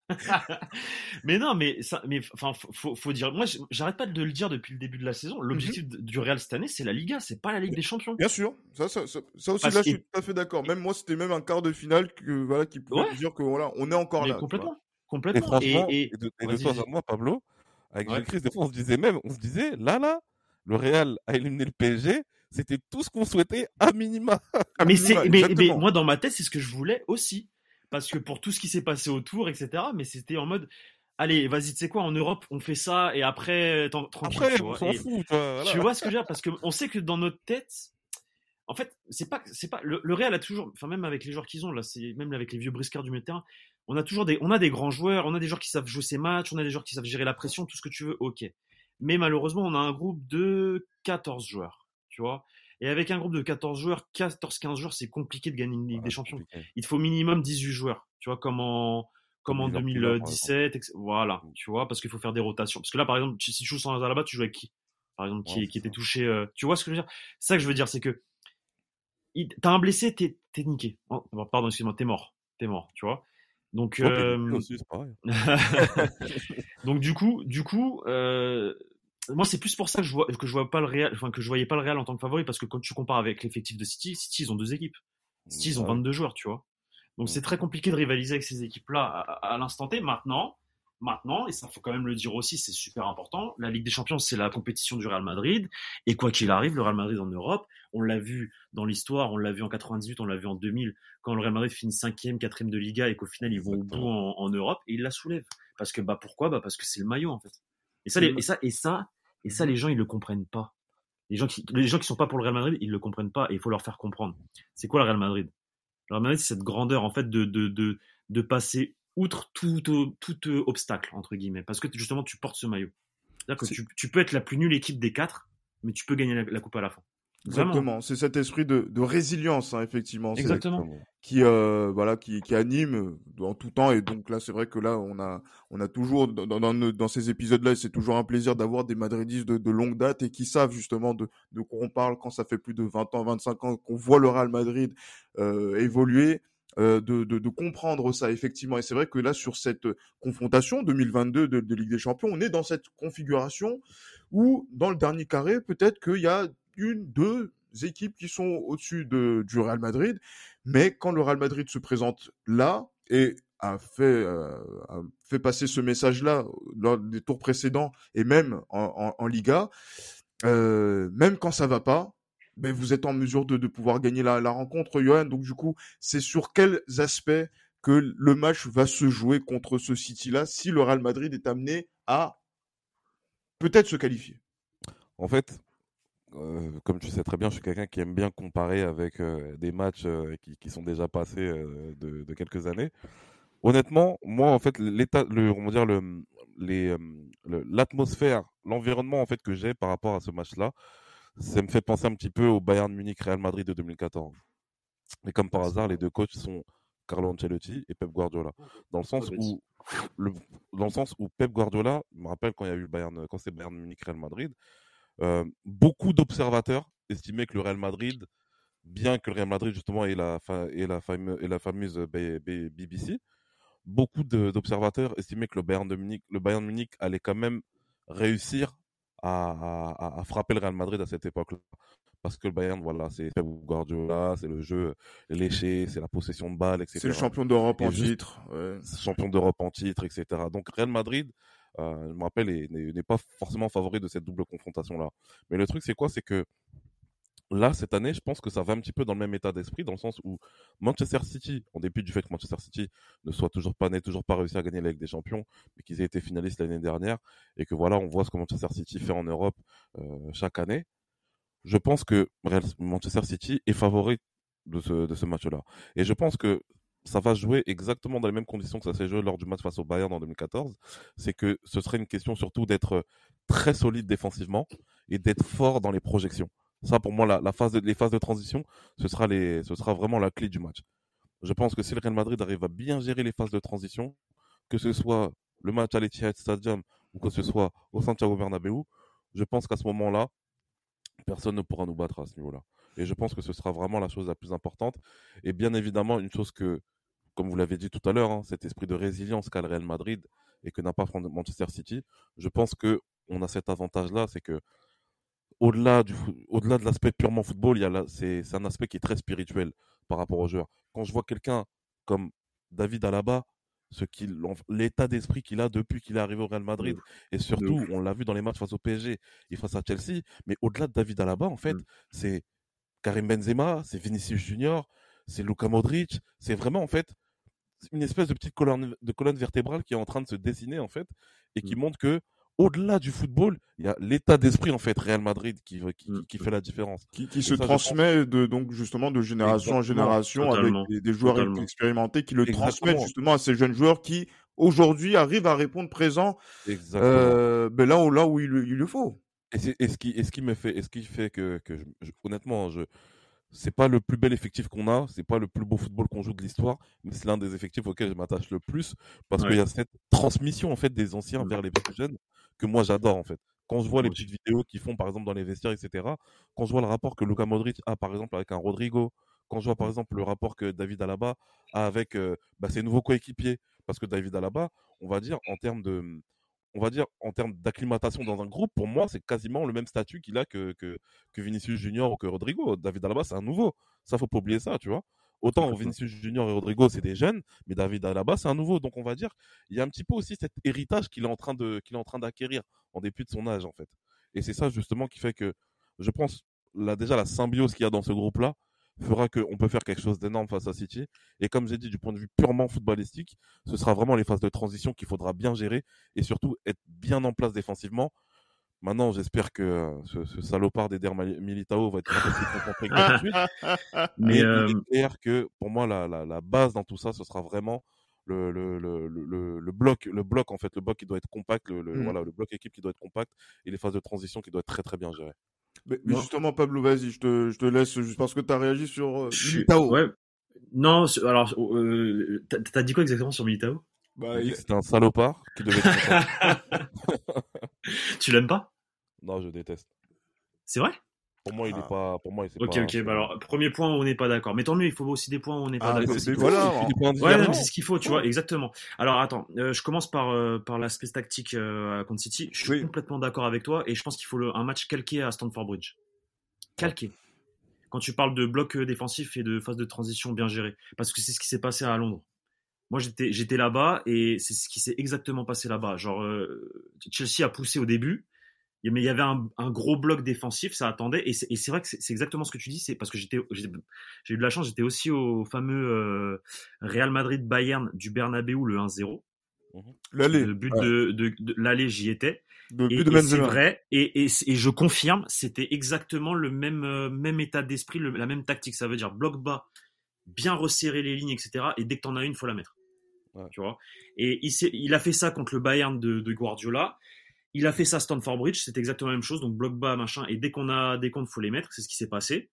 <laughs> mais non, mais ça, mais enfin, faut, dire. Moi, j'arrête pas de le dire depuis le début de la saison. L'objectif Mhm. d- du Real cette année, c'est la Liga, c'est pas la Ligue des Champions. Bien sûr, ça, ça, ça, ça aussi, Parce là je suis tout à fait d'accord. Même moi, c'était même un quart de finale que, voilà, qui pouvait Ouais. vous dire que voilà, on est encore mais là. complètement, Et complètement. franchement, Et, et, et- de, et de vas-y. à moi, Pablo, avec Ouais. Christ, des fois on se disait même, on se disait, là, là, le Real a éliminé le PSG, c'était tout ce qu'on souhaitait à minima. À mais minima, mais, moi dans ma tête, c'est ce que je voulais aussi, parce que pour tout ce qui s'est passé autour, etc. Mais c'était en mode, allez, vas-y, tu sais quoi, en Europe, on fait ça et après, tranquille, Après, tu on vois. s'en Et- fout, tu vois. voilà. Tu vois ce que je veux dire Parce qu'on sait que dans notre tête, en fait, c'est pas, c'est pas le, le Real a toujours, enfin même avec les joueurs qu'ils ont là, c'est même avec les vieux briscards du milieu de terrain, on a toujours des, on a des grands joueurs, on a des joueurs qui savent jouer ces matchs, on a des joueurs qui savent gérer la pression, tout ce que tu veux, ok. Mais malheureusement, on a un groupe de 14 joueurs, tu vois. Et avec un groupe de 14 joueurs, 14-15 joueurs, c'est compliqué de gagner une Ligue des Champions. compliqué. Il te faut minimum 18 joueurs, tu vois, comme en, comme en Comme Liverpool, là, par 2017, etc. voilà, tu vois, parce qu'il faut faire des rotations. Parce que là, par exemple, si tu joues sans Alaba, tu joues avec qui? Par exemple, qui, Ouais, qui c'est était touché. euh, tu vois ce que je veux dire? C'est ça que je veux dire, c'est que t'as un blessé, t'es niqué. Oh, pardon, excuse-moi, t'es mort, t'es mort, tu vois? Donc, euh, aussi, <laughs> <laughs> donc du coup, du coup, euh, moi c'est plus pour ça que je vois que je vois pas le Real, enfin que je voyais pas le Real en tant que favori parce que quand tu compares avec l'effectif de City, City ils ont deux équipes. City ils ont Ah ouais. 22 joueurs, tu vois. Donc c'est très compliqué de rivaliser avec ces équipes-là à, à l'instant T. Maintenant, maintenant, et ça faut quand même le dire aussi, c'est super important. La Ligue des Champions, c'est la compétition du Real Madrid. Et quoi qu'il arrive, le Real Madrid en Europe, on l'a vu dans l'histoire, on l'a vu en 98, on l'a vu en 2000, quand le Real Madrid finit cinquième, quatrième de Liga et qu'au final ils vont au bout en, en Europe et ils la soulèvent. Parce que bah pourquoi? Bah parce que c'est le maillot en fait. Et ça, les- et ça, et ça, et ça, les gens ils le comprennent pas. Les gens qui, les gens qui sont pas pour le Real Madrid, ils le comprennent pas et il faut leur faire comprendre. C'est quoi le Real Madrid? Le Real Madrid, c'est cette grandeur en fait de de de, de passer outre tout tout, tout, euh, obstacle entre guillemets, parce que justement tu portes ce maillot. C'est-à-dire que tu, tu peux être la plus nulle équipe des quatre, mais tu peux gagner la, la coupe à la fin. Exactement, c'est cet esprit de, de résilience, hein, effectivement. Exactement. qui euh, voilà qui, qui anime en tout temps et donc là c'est vrai que là on a on a toujours dans, dans, dans ces épisodes là c'est toujours un plaisir d'avoir des madridistes de, de longue date et qui savent justement de, de quoi on parle quand ça fait plus de 20 ans 25 ans qu'on voit le Real Madrid euh, évoluer euh, de, de, de comprendre ça effectivement et c'est vrai que là sur cette confrontation 2022 de, de Ligue des Champions on est dans cette configuration où dans le dernier carré peut-être qu'il y a une deux équipes qui sont au-dessus de, du Real Madrid mais quand le Real Madrid se présente là et a fait, euh, a fait passer ce message-là lors des tours précédents et même en Liga, euh, même quand ça va pas, ben vous êtes en mesure de, de pouvoir gagner la, la rencontre, Johan. Donc du coup, c'est sur quels aspects que le match va se jouer contre ce City-là si le Real Madrid est amené à peut-être se qualifier? En fait, euh, comme tu sais très bien, je suis quelqu'un qui aime bien comparer avec euh, des matchs euh, qui, qui sont déjà passés de, de quelques années. Honnêtement, moi, en fait, l'état, le, comment dire, le, les, le- l'atmosphère, l'environnement en fait que j'ai par rapport à ce match-là, ça me fait penser un petit peu au Bayern Munich Real Madrid de 2014. Et comme par hasard, les deux coachs sont Carlo Ancelotti et Pep Guardiola. Dans le sens où, le, dans le sens où Pep Guardiola, je me rappelle quand il y a eu Bayern, quand c'est Bayern Munich Real Madrid, beaucoup d'observateurs estimaient que le Real Madrid, bien que le Real Madrid justement ait la, ait la, fameuse, la fameuse BBC, beaucoup d'observateurs estimaient que le Bayern, de Munich, le Bayern Munich allait quand même réussir à, à, à, frapper le Real Madrid à cette époque-là parce que le Bayern, voilà, c'est Pep Guardiola, c'est le jeu léché, c'est la possession de balle, etc. C'est le champion d'Europe en titre. Ouais. Champion d'Europe en titre, etc. Donc Real Madrid, euh, je me rappelle, n'est pas forcément favori de cette double confrontation-là. Mais le truc, c'est quoi? C'est que là, cette année, je pense que ça va un petit peu dans le même état d'esprit, dans le sens où Manchester City, en dépit du fait que Manchester City ne soit toujours pas né, toujours pas réussi à gagner la Ligue des Champions, mais qu'ils aient été finalistes l'année dernière, et que voilà, on voit ce que Manchester City fait en Europe euh, chaque année je pense que Manchester City est favori de ce match-là. Et je pense que ça va jouer exactement dans les mêmes conditions que ça s'est joué lors du match face au Bayern en 2014. C'est que ce serait une question surtout d'être très solide défensivement et d'être fort dans les projections. Ça, pour moi, la, phase de, les phases de transition, ce sera, les, ce sera vraiment la clé du match. Je pense que si le Real Madrid arrive à bien gérer les phases de transition, que ce soit le match à l'Etihad Stadium ou que ce soit au Santiago Bernabéu, je pense qu'à ce moment-là, personne ne pourra nous battre à ce niveau-là. Et je pense que ce sera vraiment la chose la plus importante. Et bien évidemment, une chose que, comme vous l'avez dit tout à l'heure, hein, cet esprit de résilience qu'a le Real Madrid et que n'a pas Manchester City, je pense que on a cet avantage-là, c'est que au-delà du, au-delà de l'aspect purement football, il y a c'est, c'est un aspect qui est très spirituel par rapport aux joueurs. Quand je vois quelqu'un comme David Alaba, ce qu'il, l'état d'esprit qu'il a depuis qu'il est arrivé au Real Madrid. Et surtout, on l'a vu dans les matchs face au PSG et face à Chelsea. Mais au-delà de David Alaba, en fait, mmh. c'est Karim Benzema, c'est Vinicius Junior, c'est Luka Modric. C'est vraiment, en fait, une espèce de petite colonne, de colonne vertébrale qui est en train de se dessiner, en fait, et qui mmh. montre que au-delà du football, il y a l'état d'esprit en fait Real Madrid qui, qui, mmh. qui fait la différence. Qui, qui se transmet de donc justement de génération en génération avec des, joueurs expérimentés qui le transmettent justement à ces jeunes joueurs qui aujourd'hui arrivent à répondre présent. Euh, ben là où là où il, il le faut. Et, ce qui et ce qui me fait et ce qui fait que, que honnêtement je c'est pas le plus bel effectif qu'on a, c'est pas le plus beau football qu'on joue de l'histoire, mais c'est l'un des effectifs auxquels je m'attache le plus parce qu'il y a cette transmission en fait des anciens vers les plus jeunes que moi j'adore en fait. Quand je vois les petites vidéos qu'ils font par exemple dans les vestiaires, etc. Quand je vois le rapport que Luka Modric a par exemple avec un Rodrigo, quand je vois par exemple le rapport que David Alaba a avec euh, bah, ses nouveaux coéquipiers, parce que David Alaba, on va dire en termes de on va dire, en termes d'acclimatation dans un groupe, pour moi, c'est quasiment le même statut qu'il a que, que, que, Vinicius Junior ou que Rodrigo. David Alaba, c'est un nouveau. Ça, faut pas oublier ça, tu vois. Autant Vinicius Junior et Rodrigo, c'est des jeunes, mais David Alaba, c'est un nouveau. Donc, on va dire, il y a un petit peu aussi cet héritage qu'il est en train de, qu'il est en train d'acquérir en dépit de son âge, en fait. Et c'est ça, justement, qui fait que, je pense, là, déjà, la symbiose qu'il y a dans ce groupe-là, fera qu'on peut faire quelque chose d'énorme face à City. Et comme j'ai dit, du point de vue purement footballistique, ce sera vraiment les phases de transition qu'il faudra bien gérer et surtout être bien en place défensivement. Maintenant, j'espère que euh, ce, salopard d'Eder Militao va être un peu plus concentré que suite. <laughs> Mais euh, il est clair que pour moi, la, la, la, base dans tout ça, ce sera vraiment le, le, le, le, bloc, le bloc en fait, le bloc qui doit être compact, le, mmh. voilà, le bloc équipe qui doit être compact et les phases de transition qui doivent être très très bien gérées. Mais, justement, Pablo, vas-y, je te, je te laisse juste parce que tu as réagi sur euh, Militao. Ouais. Non, alors, euh, t'as dit quoi exactement sur Militao? Bah, C'était un salopard qui devait être. <laughs> tu l'aimes pas? Non, je déteste. C'est vrai? Pour moi, il est ah. pas. Pour moi, il Ok, pas, ok. Bah alors, premier point où on n'est pas d'accord. Mais tant mieux, il faut aussi des points où on n'est pas ah, d'accord. Voilà. Ouais, c'est ce qu'il faut, tu vois, exactement. Alors, attends, euh, je commence par euh, par l'aspect tactique euh, à contre City. Je suis complètement d'accord avec toi et je pense qu'il faut le, un match calqué à Stanford Bridge. Calqué. Quand tu parles de bloc défensif et de phase de transition bien gérée, parce que c'est ce qui s'est passé à Londres. Moi, j'étais j'étais là-bas et c'est ce qui s'est exactement passé là-bas. Genre, Chelsea a poussé au début mais il y avait un, gros bloc défensif, ça attendait. Et c'est vrai que c'est exactement ce que tu dis. C'est parce que j'étais, j'ai eu de la chance. J'étais aussi au fameux euh, Real Madrid Bayern du Bernabeu le 1-0. Mhm. L'aller. Le but de, de, l'aller, j'y étais. Le but de C'est vrai. Et, et, je confirme, c'était exactement le même euh, même état d'esprit, la même tactique. Ça veut dire bloc bas, bien resserrer les lignes, etc. Et dès que t'en as une, faut la mettre. Tu vois? Et il, il, a fait ça contre le Bayern de, de Guardiola. Il a fait ça à Stanford Bridge, c'est exactement la même chose, donc bloc bas, machin, et dès qu'on a des comptes, faut les mettre, c'est ce qui s'est passé.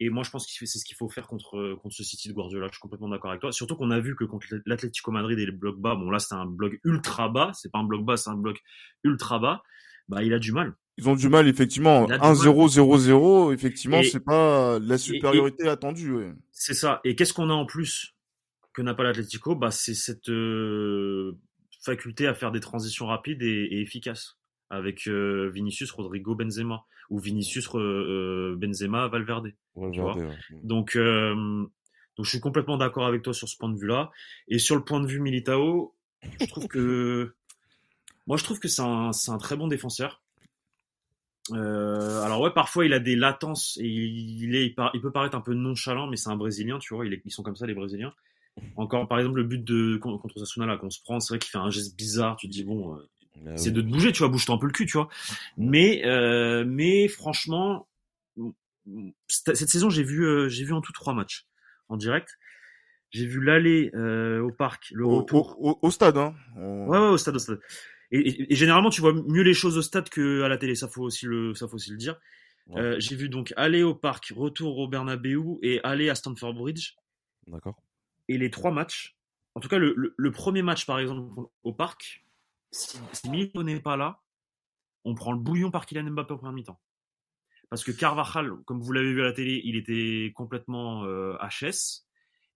Et moi, je pense que c'est ce qu'il faut faire contre, contre ce City de Guardiola. Je suis complètement d'accord avec toi. Surtout qu'on a vu que contre l'Atlético Madrid et les blocs bas, bon là, c'est un bloc ultra bas. C'est pas un bloc bas, c'est un bloc ultra bas. Bah, il a du mal. Ils ont du mal, effectivement. 1-0-0-0, effectivement, c'est pas la supériorité attendue. Ouais. C'est ça. Et qu'est-ce qu'on a en plus que n'a pas l'Atlético? Bah, c'est cette euh, faculté à faire des transitions rapides et, et efficaces avec euh, Vinicius, Rodrigo, Benzema ou Vinicius, euh, Benzema, Valverde. Donc, donc je suis complètement d'accord avec toi sur ce point de vue-là. Et sur le point de vue Militao, je trouve que <laughs> moi je trouve que c'est un, un très bon défenseur. Euh, alors ouais, parfois il a des latences et il, est, il, peut paraître un peu nonchalant, mais c'est un Brésilien, tu vois. Il ils sont comme ça les Brésiliens. Encore par exemple le but de contre Sasuna là qu'on se prend, c'est vrai qu'il fait un geste bizarre. Tu te dis bon, ah c'est de te bouger, tu vois, bouge-toi un peu le cul, tu vois. Mais, euh, mais franchement, cette saison, j'ai vu, euh, j'ai vu en tout trois matchs en direct. J'ai vu l'aller euh, au parc, le retour. Au, au, stade, hein. Ouais, ouais, au stade, au stade. Et, et, généralement, tu vois mieux les choses au stade que à la télé. Ça faut aussi le, ça faut aussi le dire. Euh, j'ai vu donc aller au parc, retour au Bernabeu et aller à Stamford Bridge. D'accord. Et les trois matchs. En tout cas, le, premier match, par exemple, au parc, si, si n'est pas là, on prend le bouillon par Kylian Mbappé au premier mi-temps. Parce que Carvajal, comme vous l'avez vu à la télé, il était complètement euh, HS.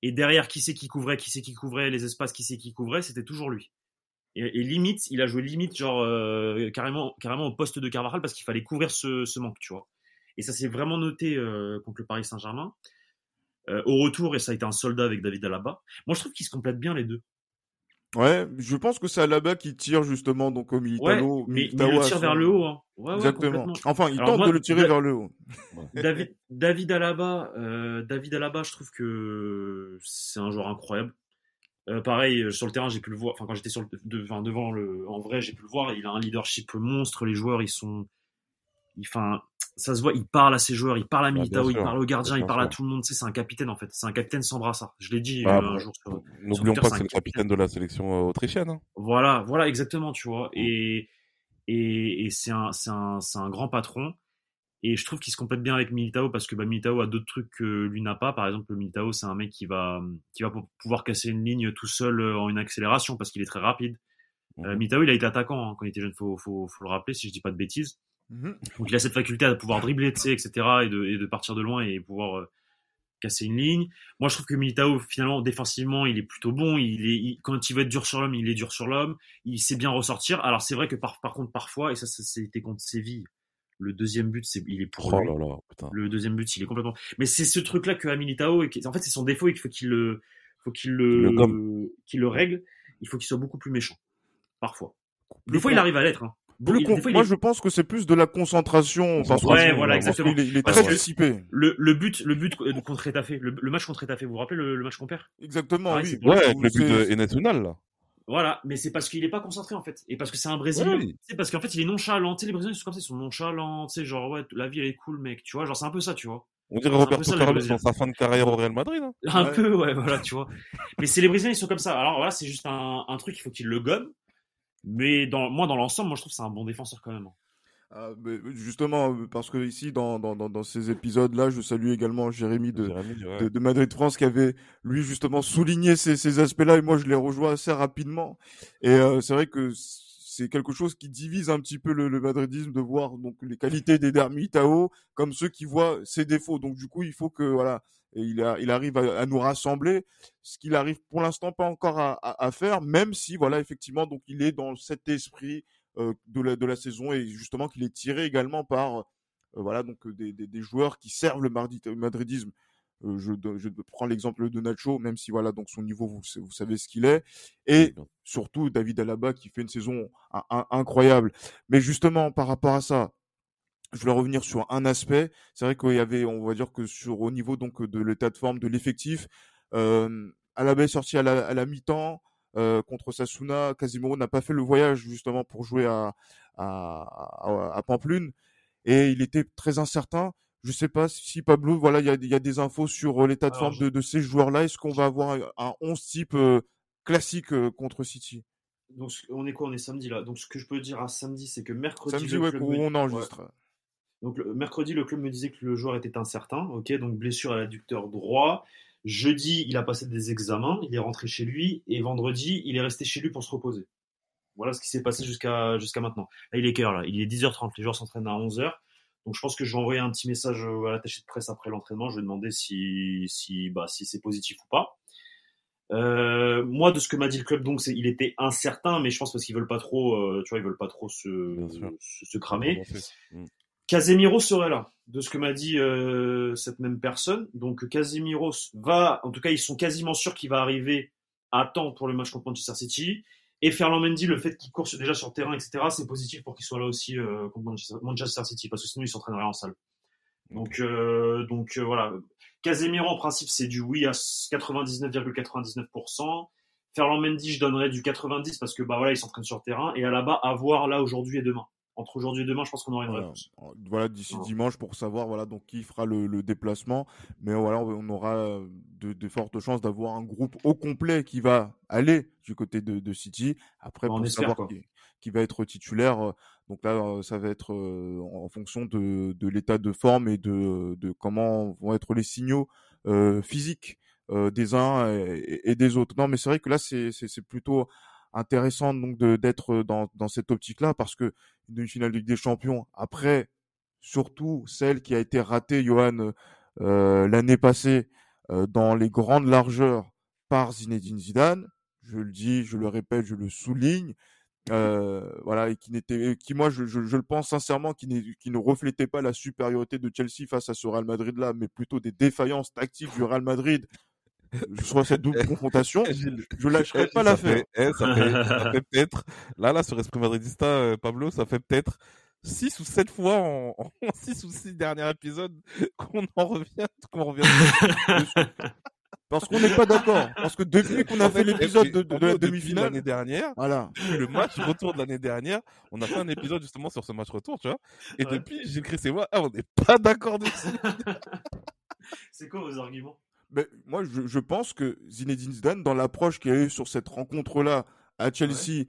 Et derrière, qui c'est qui couvrait, qui c'est qui couvrait, les espaces, qui c'est qui couvrait, c'était toujours lui. Et, limite, il a joué limite, genre euh, carrément, carrément au poste de Carvajal parce qu'il fallait couvrir ce, ce, manque, tu vois. Et ça s'est vraiment noté euh, contre le Paris Saint-Germain. Euh, au retour, et ça a été un soldat avec David Alaba. Moi, je trouve qu'ils se complètent bien les deux. Ouais, je pense que c'est Alaba qui tire justement donc au Militano. Ouais, mais, mais il le tire vers le haut. Hein. Ouais, Exactement. Ouais, enfin, il Alors tente moi, de le tirer da vers le haut. David, David Alaba, euh, David Alaba, je trouve que c'est un joueur incroyable. Euh, pareil, sur le terrain, j'ai pu le voir. Enfin, quand j'étais sur le, de, enfin, devant le, en vrai, j'ai pu le voir. Il a un leadership monstre. Les joueurs, ils sont, enfin, ça se voit. Il parle à ses joueurs, il parle à Militao, il parle au gardien, il parle à tout le monde. Tu sais, c'est un capitaine en fait. C'est un capitaine sans brassard. Je l'ai dit ah, euh, un jour. Sur, N'oublions pas que c'est le capitaine de la sélection euh, autrichienne. Hein. Voilà, voilà, exactement. Tu vois. Et et, et c'est un, c'est un, c'est un grand patron. Et je trouve qu'il se complète bien avec Militao parce que bah, Militao a d'autres trucs que lui n'a pas. Par exemple, Militao, c'est un mec qui va, qui va pouvoir casser une ligne tout seul euh, en une accélération parce qu'il est très rapide. Mmh. Euh, Militao, il a été attaquant hein, quand il était jeune, faut, faut, faut le rappeler si je dis pas de bêtises. Mmh. Donc il a cette faculté à pouvoir dribbler, etc. Et de, et de partir de loin et pouvoir euh, casser une ligne. Moi, je trouve que Militao, finalement, défensivement, il est plutôt bon. Il est, il, quand il veut être dur sur l'homme, il est dur sur l'homme. Il sait bien ressortir. Alors c'est vrai que par, par contre, parfois, et ça, c'était contre Séville le deuxième but, c'est, il est pour oh lui. là là, putain. Le deuxième but, il est complètement. Mais c'est ce truc-là que a Militao, et en fait, c'est son défaut et qu'il faut qu'il le, faut qu'il le, le qu'il le règle. Il faut qu'il soit beaucoup plus méchant, parfois. Des fois, il arrive à l'être. Hein. Bon, moi, est... je pense que c'est plus de la concentration. Ouais, voilà, exactement. Il est, il est très dissipé. Le, le but, le but contre Etafé, le, le match contre Etafé, vous vous rappelez le, le match qu'on perd? Exactement, ah, oui. Ouais, avec le but de Enetunal, là. Voilà, mais c'est parce qu'il est pas concentré en fait, et parce que c'est un Brésilien. Oui. C'est parce qu'en fait il est nonchalant. Tu sais, les Brésiliens ils sont comme ça, ils sont nonchalants. Tu sais, genre ouais, la vie elle est cool, mec. Tu vois, genre c'est un peu ça, tu vois. On dirait Roberto Carlos dans sa fin de carrière au Real Madrid. Hein. Un ouais. peu, ouais, voilà, tu vois. mais c'est les Brésiliens ils sont comme ça. Alors voilà, c'est juste un, un truc, il faut qu'il le gomme. Mais dans, moi, dans l'ensemble, moi je trouve que c'est un bon défenseur quand même. Ah, justement, parce que ici, dans, dans, dans ces épisodes-là, je salue également Jérémy de, Jérémy, ouais. de, de, Madrid France qui avait, lui, justement, souligné ces, ces aspects-là et moi, je les rejoins assez rapidement. Et euh, c'est vrai que c'est quelque chose qui divise un petit peu le, madridisme de voir donc les qualités des Dermitao comme ceux qui voient ses défauts. Donc, du coup, il faut que, voilà, il, arrive à, nous rassembler, ce qu'il arrive pour l'instant pas encore à, faire, même si, voilà, effectivement, donc il est dans cet esprit euh, de, la, saison et justement qu'il est tiré également par euh, voilà donc des, joueurs qui servent le madridisme. Euh, je, je prends l'exemple de Nacho, même si voilà donc son niveau vous, vous savez ce qu'il est, et surtout David Alaba qui fait une saison un, un, incroyable. Mais justement par rapport à ça, je voulais revenir sur un aspect. C'est vrai qu'il y avait, on va dire que sur au niveau donc de l'état de forme de l'effectif, euh, Alaba est sorti à la, à la mi-temps. Euh, contre Sasuna, Casimiro n'a pas fait le voyage justement pour jouer à, à, à, à Pamplune et il était très incertain. Je sais pas si Pablo, voilà, il y a, y a, des infos sur l'état de forme je... de, de, ces joueurs-là. Est-ce qu'on va avoir un 11 type euh, classique euh, contre City? Donc on est quoi? On est samedi là. Donc ce que je peux dire à samedi, c'est que mercredi, Samedi, ouais, club on enregistre. Donc le, mercredi, le club me disait que le joueur était incertain. Ok, donc blessure à l'adducteur droit. Jeudi, il a passé des examens, il est rentré chez lui, et vendredi, il est resté chez lui pour se reposer. Voilà ce qui s'est passé jusqu'à jusqu'à maintenant. Là, il est quelle heure là? Il est 10h30. Les joueurs s'entraînent à 11h. Donc je pense que je vais envoyer un petit message euh, à l'attaché de presse après l'entraînement. Je vais demander si si bah si c'est positif ou pas. Euh, moi, de ce que m'a dit le club, donc il était incertain, mais je pense parce qu'ils veulent pas trop, euh, tu vois, ils veulent pas trop se se, se cramer. Mm. Casemiro serait là, de ce que m'a dit euh, cette même personne. Donc Casemiro va, en tout cas, ils sont quasiment sûrs qu'il va arriver à temps pour le match contre Manchester City. Et Ferland Mendy, le fait qu'il court sur- déjà sur terrain, etc., c'est positif pour qu'il soit là aussi euh, contre Manchester, City, parce que sinon il s'entraînerait en salle. Donc, euh, donc euh, voilà. Casemiro, en principe, c'est du oui à 99,99%. Ferland Mendy, je donnerais du 90 parce que bah voilà, il s'entraîne sur terrain. Et à la bas, à voir là aujourd'hui et demain. Entre aujourd'hui et demain, je pense qu'on aura une Voilà, réponse. Voilà, d'ici dimanche pour savoir voilà donc qui fera le, le déplacement. Mais voilà, on aura euh, de, de fortes chances d'avoir un groupe au complet qui va aller du côté de, de City. Après, On pour espère, savoir qui, qui va être titulaire, euh, donc là, euh, ça va être en fonction de, de l'état de forme et de, de comment vont être les signaux euh, physiques euh, des uns et, et des autres. Non, mais c'est vrai que là, c'est plutôt intéressant donc d'être dans, dans cette optique-là parce que une finale de Ligue des Champions après surtout celle qui a été ratée Johan euh, l'année passée euh, dans les grandes largeurs par Zinedine Zidane je le dis je le répète je le souligne euh, voilà et qui n'était qui moi je, je, je le pense sincèrement qui, qui ne reflétait pas la supériorité de Chelsea face à ce Real Madrid là mais plutôt des défaillances tactiques du Real Madrid sur cette double <laughs> confrontation je lâcherai <laughs> pas l'affaire fait- eh, ça fait, ça fait <laughs> peut-être, là, là, sur Esprit Madridista, euh, Pablo, ça fait peut-être 6 ou 7 fois en, en 6 ou 6 derniers épisodes qu'on en revient, qu'on revient. parce qu'on n'est pas d'accord parce que depuis qu'on a fait l'épisode de, de, Pablo, de la demi-finale L'année dernière, voilà le match retour de l'année dernière, on a fait un épisode justement sur ce match retour, tu vois. Et Ouais. depuis, Gilles Chris et moi, ah, on n'est pas d'accord dessus. C'est quoi vos arguments? Mais moi, je, je pense que Zinedine Zidane, dans l'approche qu'il a eu sur cette rencontre-là à Chelsea,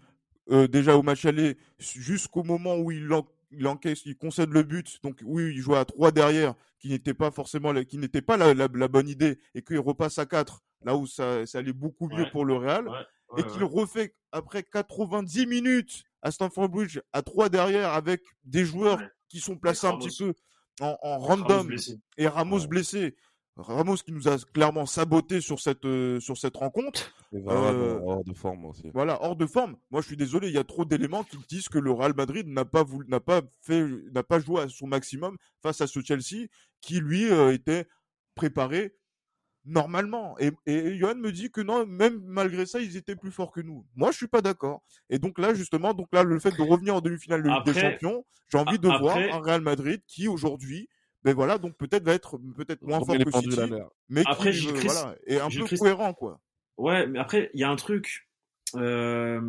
euh, déjà au match aller, jusqu'au moment où il, en- il encaisse, il concède le but, donc oui, il joue à 3 derrière, qui n'était pas forcément, la- qui n'était pas la, la- la bonne idée, et qu'il repasse à 4, là où ça, ça allait beaucoup mieux Ouais. pour le Real, Ouais, et qu'il refait après 90 minutes à Stamford Bridge à 3 derrière avec des joueurs qui sont placés un petit peu en, random et Ramos blessé. Ramos qui nous a clairement saboté sur cette euh, sur cette rencontre. Et Varane Euh, hors de forme aussi. Voilà, hors de forme. Moi, je suis désolé, il y a trop d'éléments qui disent que le Real Madrid n'a pas voulu, n'a pas fait, n'a pas joué à son maximum face à ce Chelsea qui lui euh, était préparé normalement. Et, et Johan me dit que non, même malgré ça, ils étaient plus forts que nous. Moi, je suis pas d'accord. Et donc là, justement, donc là, le fait de revenir en demi-finale de Ligue des Champions, j'ai envie de voir un Real Madrid qui aujourd'hui, ben voilà, donc peut-être va être peut-être moins fort que City, mais Après, qui voilà, est un peu cohérent quoi. Ouais, mais après, il y a un truc. euh,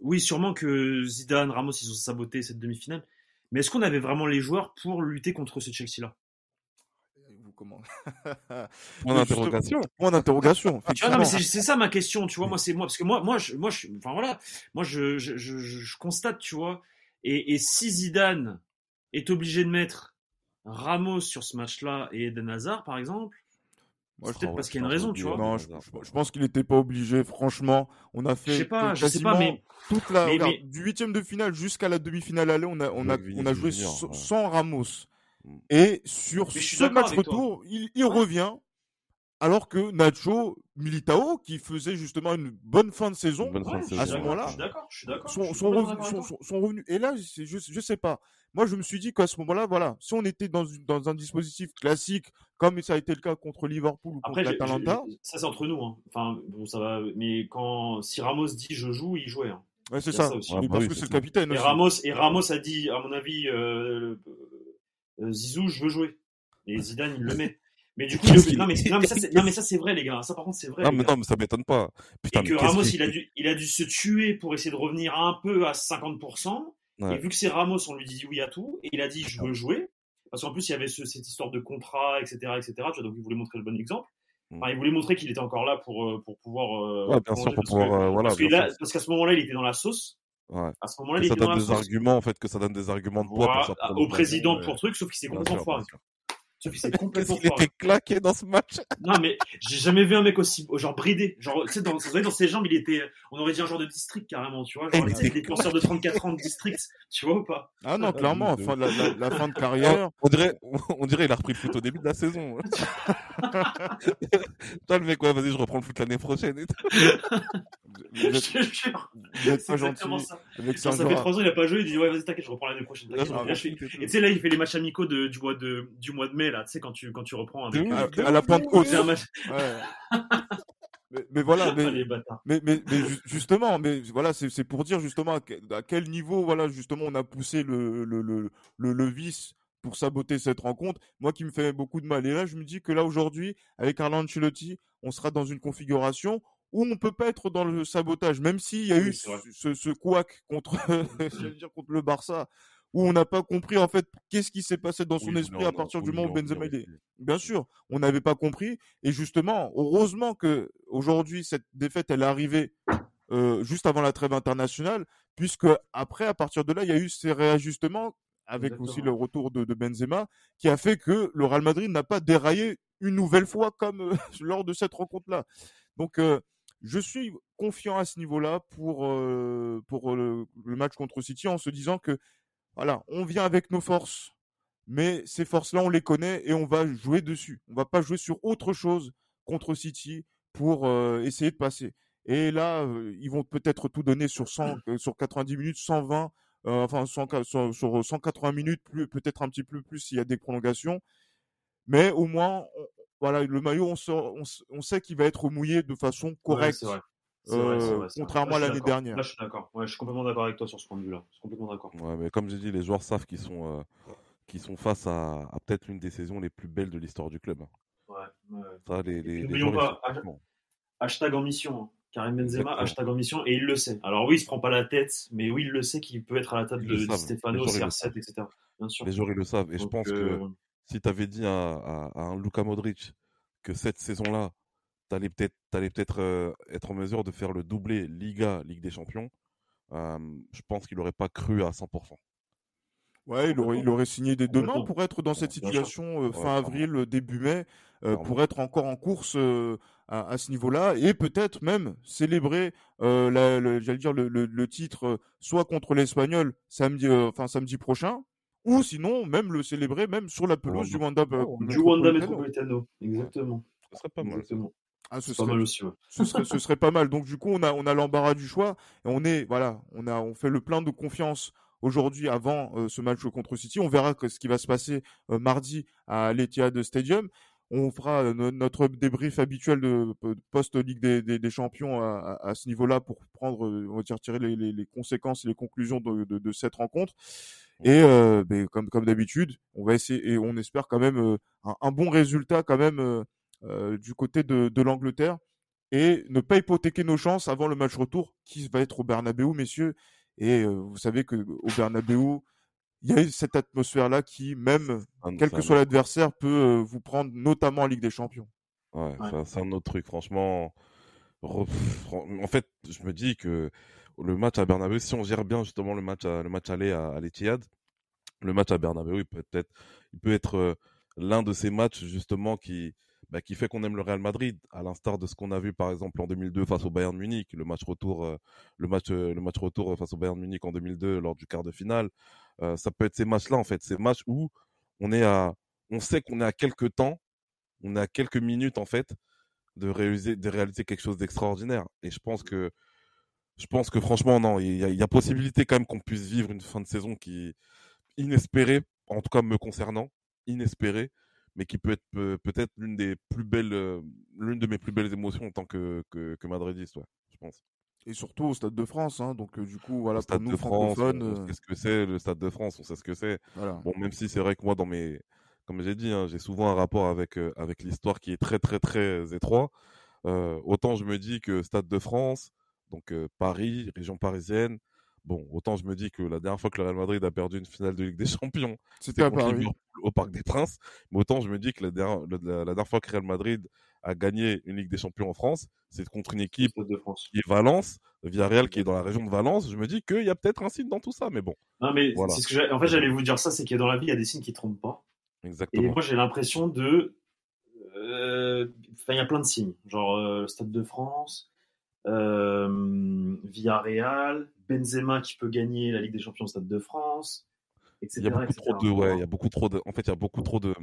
oui, sûrement que Zidane, Ramos, ils ont saboté cette demi-finale. Mais est-ce qu'on avait vraiment les joueurs pour lutter contre ce Chelsea-là? Vous comment Point d'interrogation. Point d'interrogation. Ah non, mais c'est ça ma question, tu vois. Moi, c'est moi, parce que moi, moi, je, moi, je, enfin voilà, moi, je, je, je, je- je constate, tu vois. Et, et si Zidane est obligé de mettre Ramos sur ce match-là et Eden Hazard, par exemple, peut-être parce qu'il y a une raison, tu vois. Non, je, je- je pense qu'il n'était pas obligé. Franchement, on a fait Je sais pas, je sais pas, mais toute la mais- regarde, mais- du huitième de finale jusqu'à la demi-finale aller, on a on a on a joué sans, ouais. Ramos. Mm. Et sur ce match retour, il, il revient. Alors que Nacho Militao, qui faisait justement une bonne fin de saison, fin de je à ce moment-là, je je je sont, revenus, revenus. Et là, c'est juste, je sais pas. Moi, je me suis dit qu'à ce moment-là, voilà, si on était dans, une- dans un dispositif classique, comme ça a été le cas contre Liverpool ou contre Après, l'Atalanta, j'ai- ça c'est entre nous. Hein. Enfin, bon, ça va. Mais quand si Ramos dit je joue, il jouait. hein. ouais, c'est ça. ça aussi. Bah parce oui, que c'est le capitaine Et aussi. Ramos et Ramos a dit, à mon avis, euh, euh, Zizou, je veux jouer. Et Zidane, il le met. Mais du coup, il- non mais, non mais ça c'est non mais ça c'est vrai les gars. Ça par contre c'est vrai. Non, mais non, mais ça m'étonne pas. Putain, et que Ramos, il a dû, il a dû se tuer pour essayer de revenir un peu à 50%. Ouais. Et vu que c'est Ramos, on lui dit oui à tout. Et il a dit je veux jouer. Parce qu'en plus, il y avait ce- cette histoire de contrat, etc., etc. Tu vois, donc il voulait montrer le bon exemple. Enfin, il voulait montrer qu'il était encore là pour, pour pouvoir. ouais, bien sûr, pour pouvoir. voilà, parce, qu'à ce moment-là, il était dans la sauce. Ouais. À ce moment-là, il ça donne des arguments, en fait, que ça donne des arguments de poids pour au président pour truc, sauf qu'il s'est complètement foiré. Complètement Il était claqué dans ce match. <laughs> non, mais j'ai jamais vu un mec aussi, genre bridé. Genre, tu sais, dans, dans ses jambes, il était, on aurait dit un genre de district carrément, tu vois. Genre, il des défenseurs de 34 ans de district, tu vois ou pas? Ah non, clairement, fin, la, la, fin de carrière. On dirait, <laughs> on dirait, il a repris le foot au début de la saison. <laughs> Toi, le mec, ouais, vas-y, je reprends le foot l'année prochaine. Et je te jure. C'est exactement ça. Avec ça fait trois ans, il a pas joué, il dit, ouais, vas-y, t'inquiète, je reprends l'année prochaine. Et tu sais, là, il fait les matchs amicaux de, du mois de, du mois de mai, là, tu sais, quand tu, quand tu reprends avec, à, la Pentecôte. <laughs> mais, voilà, ah, mais, mais, justement, mais voilà, c'est pour dire justement à quel niveau, voilà, justement, on a poussé le, le, le, le, vice pour saboter cette rencontre. Moi qui me fait beaucoup de mal. Et là, je me dis que là, aujourd'hui, avec Arlan Ancelotti, on sera dans une configuration où on peut pas être dans le sabotage, même s'il y a eu ce, ce couac contre, <laughs> dire, contre le Barça, où on n'a pas compris en fait qu'est-ce qui s'est passé dans son esprit à partir du moment où Benzema est. Bien sûr, on n'avait pas compris et justement, heureusement que aujourd'hui cette défaite elle est arrivée euh, juste avant la trêve internationale, puisque après à partir de là il y a eu ces réajustements avec aussi le retour de, Benzema qui a fait que le Real Madrid n'a pas déraillé une nouvelle fois comme euh, <laughs> lors de cette rencontre là. Donc euh, je suis confiant à ce niveau-là pour, pour le, match contre City en se disant que voilà, on vient avec nos forces, mais ces forces-là, on les connaît et on va jouer dessus. On va pas jouer sur autre chose contre City pour euh, essayer de passer. Et là, euh, ils vont peut-être tout donner sur 100, <clears throat> euh, sur 90 minutes, 120, enfin sur, 180 minutes, peut-être un petit peu plus s'il y a des prolongations. Mais au moins, voilà, le maillot, on, on, sait qu'il va être mouillé de façon correcte. Euh, contrairement à l'année dernière. Là, je suis d'accord. Ouais, je suis complètement d'accord avec toi sur ce point de vue-là. Je suis complètement d'accord. Ouais, mais comme j'ai dit, les joueurs savent qu'ils sont, euh, sont face à, à peut-être l'une des saisons les plus belles de l'histoire du club. Hein. Ouais. Ça, les, les, les pas, hashtag en mission. Hein. Karim Benzema, hashtag en mission, et il le sait. Alors oui, il se prend pas la tête, mais oui, il le sait qu'il peut être à la table de, Stefano, CR7, etc. Bien sûr. Les joueurs, ils le savent. Et je pense que euh, si tu avais dit à, à, à un Luka Modric que cette saison-là, tu allais peut-être peut-être euh, être en mesure de faire le doublé Liga, Ligue des Champions. je pense qu'il n'aurait pas cru à 100%. Ouais, il aurait, il aurait signé des demain pour être dans cette situation euh, fin avril, euh, début mai, pour être encore en course à, ce niveau-là et peut-être même célébrer, j'allais dire le, le, titre soit contre l'Espagnol samedi, enfin samedi prochain, ou sinon même le célébrer même sur la pelouse du Wanda, du Wanda Metropolitano. Exactement. Ce serait pas mal. Ah, ce, serait, mal ce, serait, ce serait pas mal. Donc du coup, on a, on a l'embarras du choix et on est, voilà, on a, on fait le plein de confiance aujourd'hui avant euh, ce match contre City. On verra ce qui va se passer euh, mardi à l'Etihad Stadium. On fera euh, notre débrief habituel de, post-Ligue des, des, Champions à, à, ce niveau-là pour prendre, on va dire, tirer les, les, les, conséquences et les conclusions de, de, de cette rencontre. Et ben, comme, comme d'habitude, on va essayer et on espère quand même un, un, bon résultat quand même du côté de, de l'Angleterre et ne pas hypothéquer nos chances avant le match retour qui va être au Bernabeu, messieurs. Et euh, vous savez que au Bernabeu, il y a cette atmosphère-là qui, même quel que soit l'adversaire, peut euh, vous prendre, notamment en Ligue des Champions. Ouais, c'est un autre truc. Franchement, en fait, je me dis que le match à Bernabeu, si on gère bien justement le match, à, le match aller à, à l'Etihad, le match à Bernabeu, il peut être, il peut être l'un de ces matchs justement qui, bah, qui fait qu'on aime le Real Madrid, à l'instar de ce qu'on a vu par exemple en 2002 face au Bayern Munich, le match retour, euh, le match, euh, le match retour face au Bayern Munich en 2002 lors du quart de finale. Euh, ça peut être ces matchs-là en fait, ces matchs où on est à, on sait qu'on est à quelques temps, on est à quelques minutes en fait de réaliser, quelque chose d'extraordinaire. Et je pense que, je pense que franchement non, il y a, y a possibilité quand même qu'on puisse vivre une fin de saison qui inespérée, en tout cas me concernant, inespérée mais qui peut être peut-être l'une des plus belles, euh, l'une de mes plus belles émotions en tant que, que, que madridiste, ouais, je pense. Et surtout au Stade de France, hein, donc euh, du coup, voilà, Stade pour nous de France, on sait ce que c'est le Stade de France, on sait ce que c'est. Bon, même si c'est vrai que moi, dans mes, comme j'ai dit, hein, j'ai souvent un rapport avec euh, avec l'histoire qui est très très très étroit. autant je me dis que Stade de France, donc Paris, région parisienne, Bon, autant je me dis que la dernière fois que le Real Madrid a perdu une finale de Ligue des Champions, <laughs> C'était contre. Liverpool au Parc des Princes. Mais autant je me dis que la dernière, la, la dernière fois que Real Madrid a gagné une Ligue des Champions en France, c'est contre une équipe Stade de France. qui est Valence, Villarreal qui est dans la région de Valence. Je me dis qu'il y a peut-être un signe dans tout ça, mais bon, Non, mais Voilà. c'est ce que j'ai- en fait, j'allais vous dire ça, c'est qu'il y a dans la vie, il y a des signes qui ne trompent pas. Et exactement. moi, j'ai l'impression de. euh, Enfin, il y a plein de signes. Genre euh, le Stade de France, euh, Villarreal, Benzema qui peut gagner la Ligue des Champions au Stade de France, etc. Il y a beaucoup etc. trop de, ouais, il y a beaucoup trop de, en fait, il y a beaucoup trop de,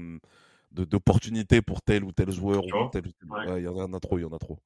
de- d'opportunités pour tel ou tel joueur. Ou tel Ouais. ouais, il y en a trop, il y en a trop.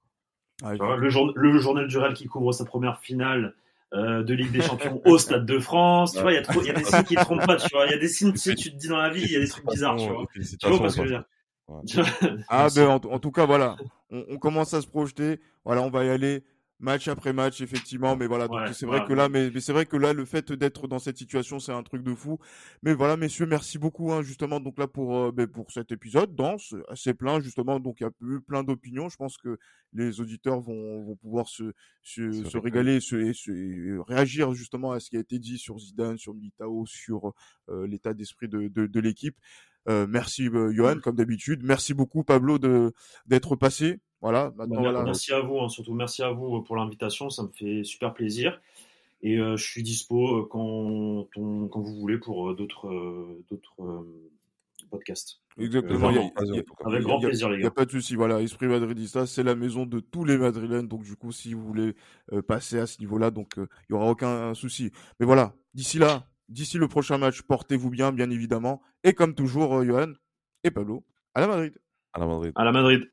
Ah, vois, le, jour- le journal du Real qui couvre sa première finale euh, de Ligue des Champions au Stade de France. Tu vois, il y a trop, il y a des signes qui ne trompent pas. Tu vois, il y a des signes, tu sais, tu te dis dans la vie, il y a des trucs bizarres. Tu vois, tu vois pas ce que je veux dire? Vois <laughs> Ah ben en, en tout cas voilà, on, on commence à se projeter. Voilà, on va y aller match après match effectivement, mais voilà. Ouais, c'est vrai que là, mais, mais c'est vrai que là, le fait d'être dans cette situation, c'est un truc de fou. Mais voilà, messieurs, merci beaucoup hein, justement donc là pour euh, ben, pour cet épisode dense, assez plein justement. Donc il y a eu plein d'opinions. Je pense que les auditeurs vont, vont pouvoir se se, Se se régaler. se, et se- et réagir justement à ce qui a été dit sur Zidane, sur Militao, sur euh, l'état d'esprit de, de, de l'équipe. Euh, merci euh, Johan, comme d'habitude. Merci beaucoup Pablo de d'être passé. Voilà, maintenant Bah, voilà. Merci à vous, hein, surtout merci à vous pour l'invitation, ça me fait super plaisir. Et euh, je suis dispo euh, quand, on- quand vous voulez pour euh, d'autres euh, d'autres euh, podcasts. Exactement. euh, avec grand plaisir, les Il n'y a gars. pas de souci, voilà, Esprit Madridista, c'est la maison de tous les Madrilènes, donc du coup, si vous voulez euh, passer à ce niveau-là, donc euh, il y aura aucun souci. Mais voilà, d'ici là, d'ici le prochain match, portez-vous bien, bien évidemment, et comme toujours, euh, Johan et Pablo, à la Madrid. À la Madrid. À la Madrid.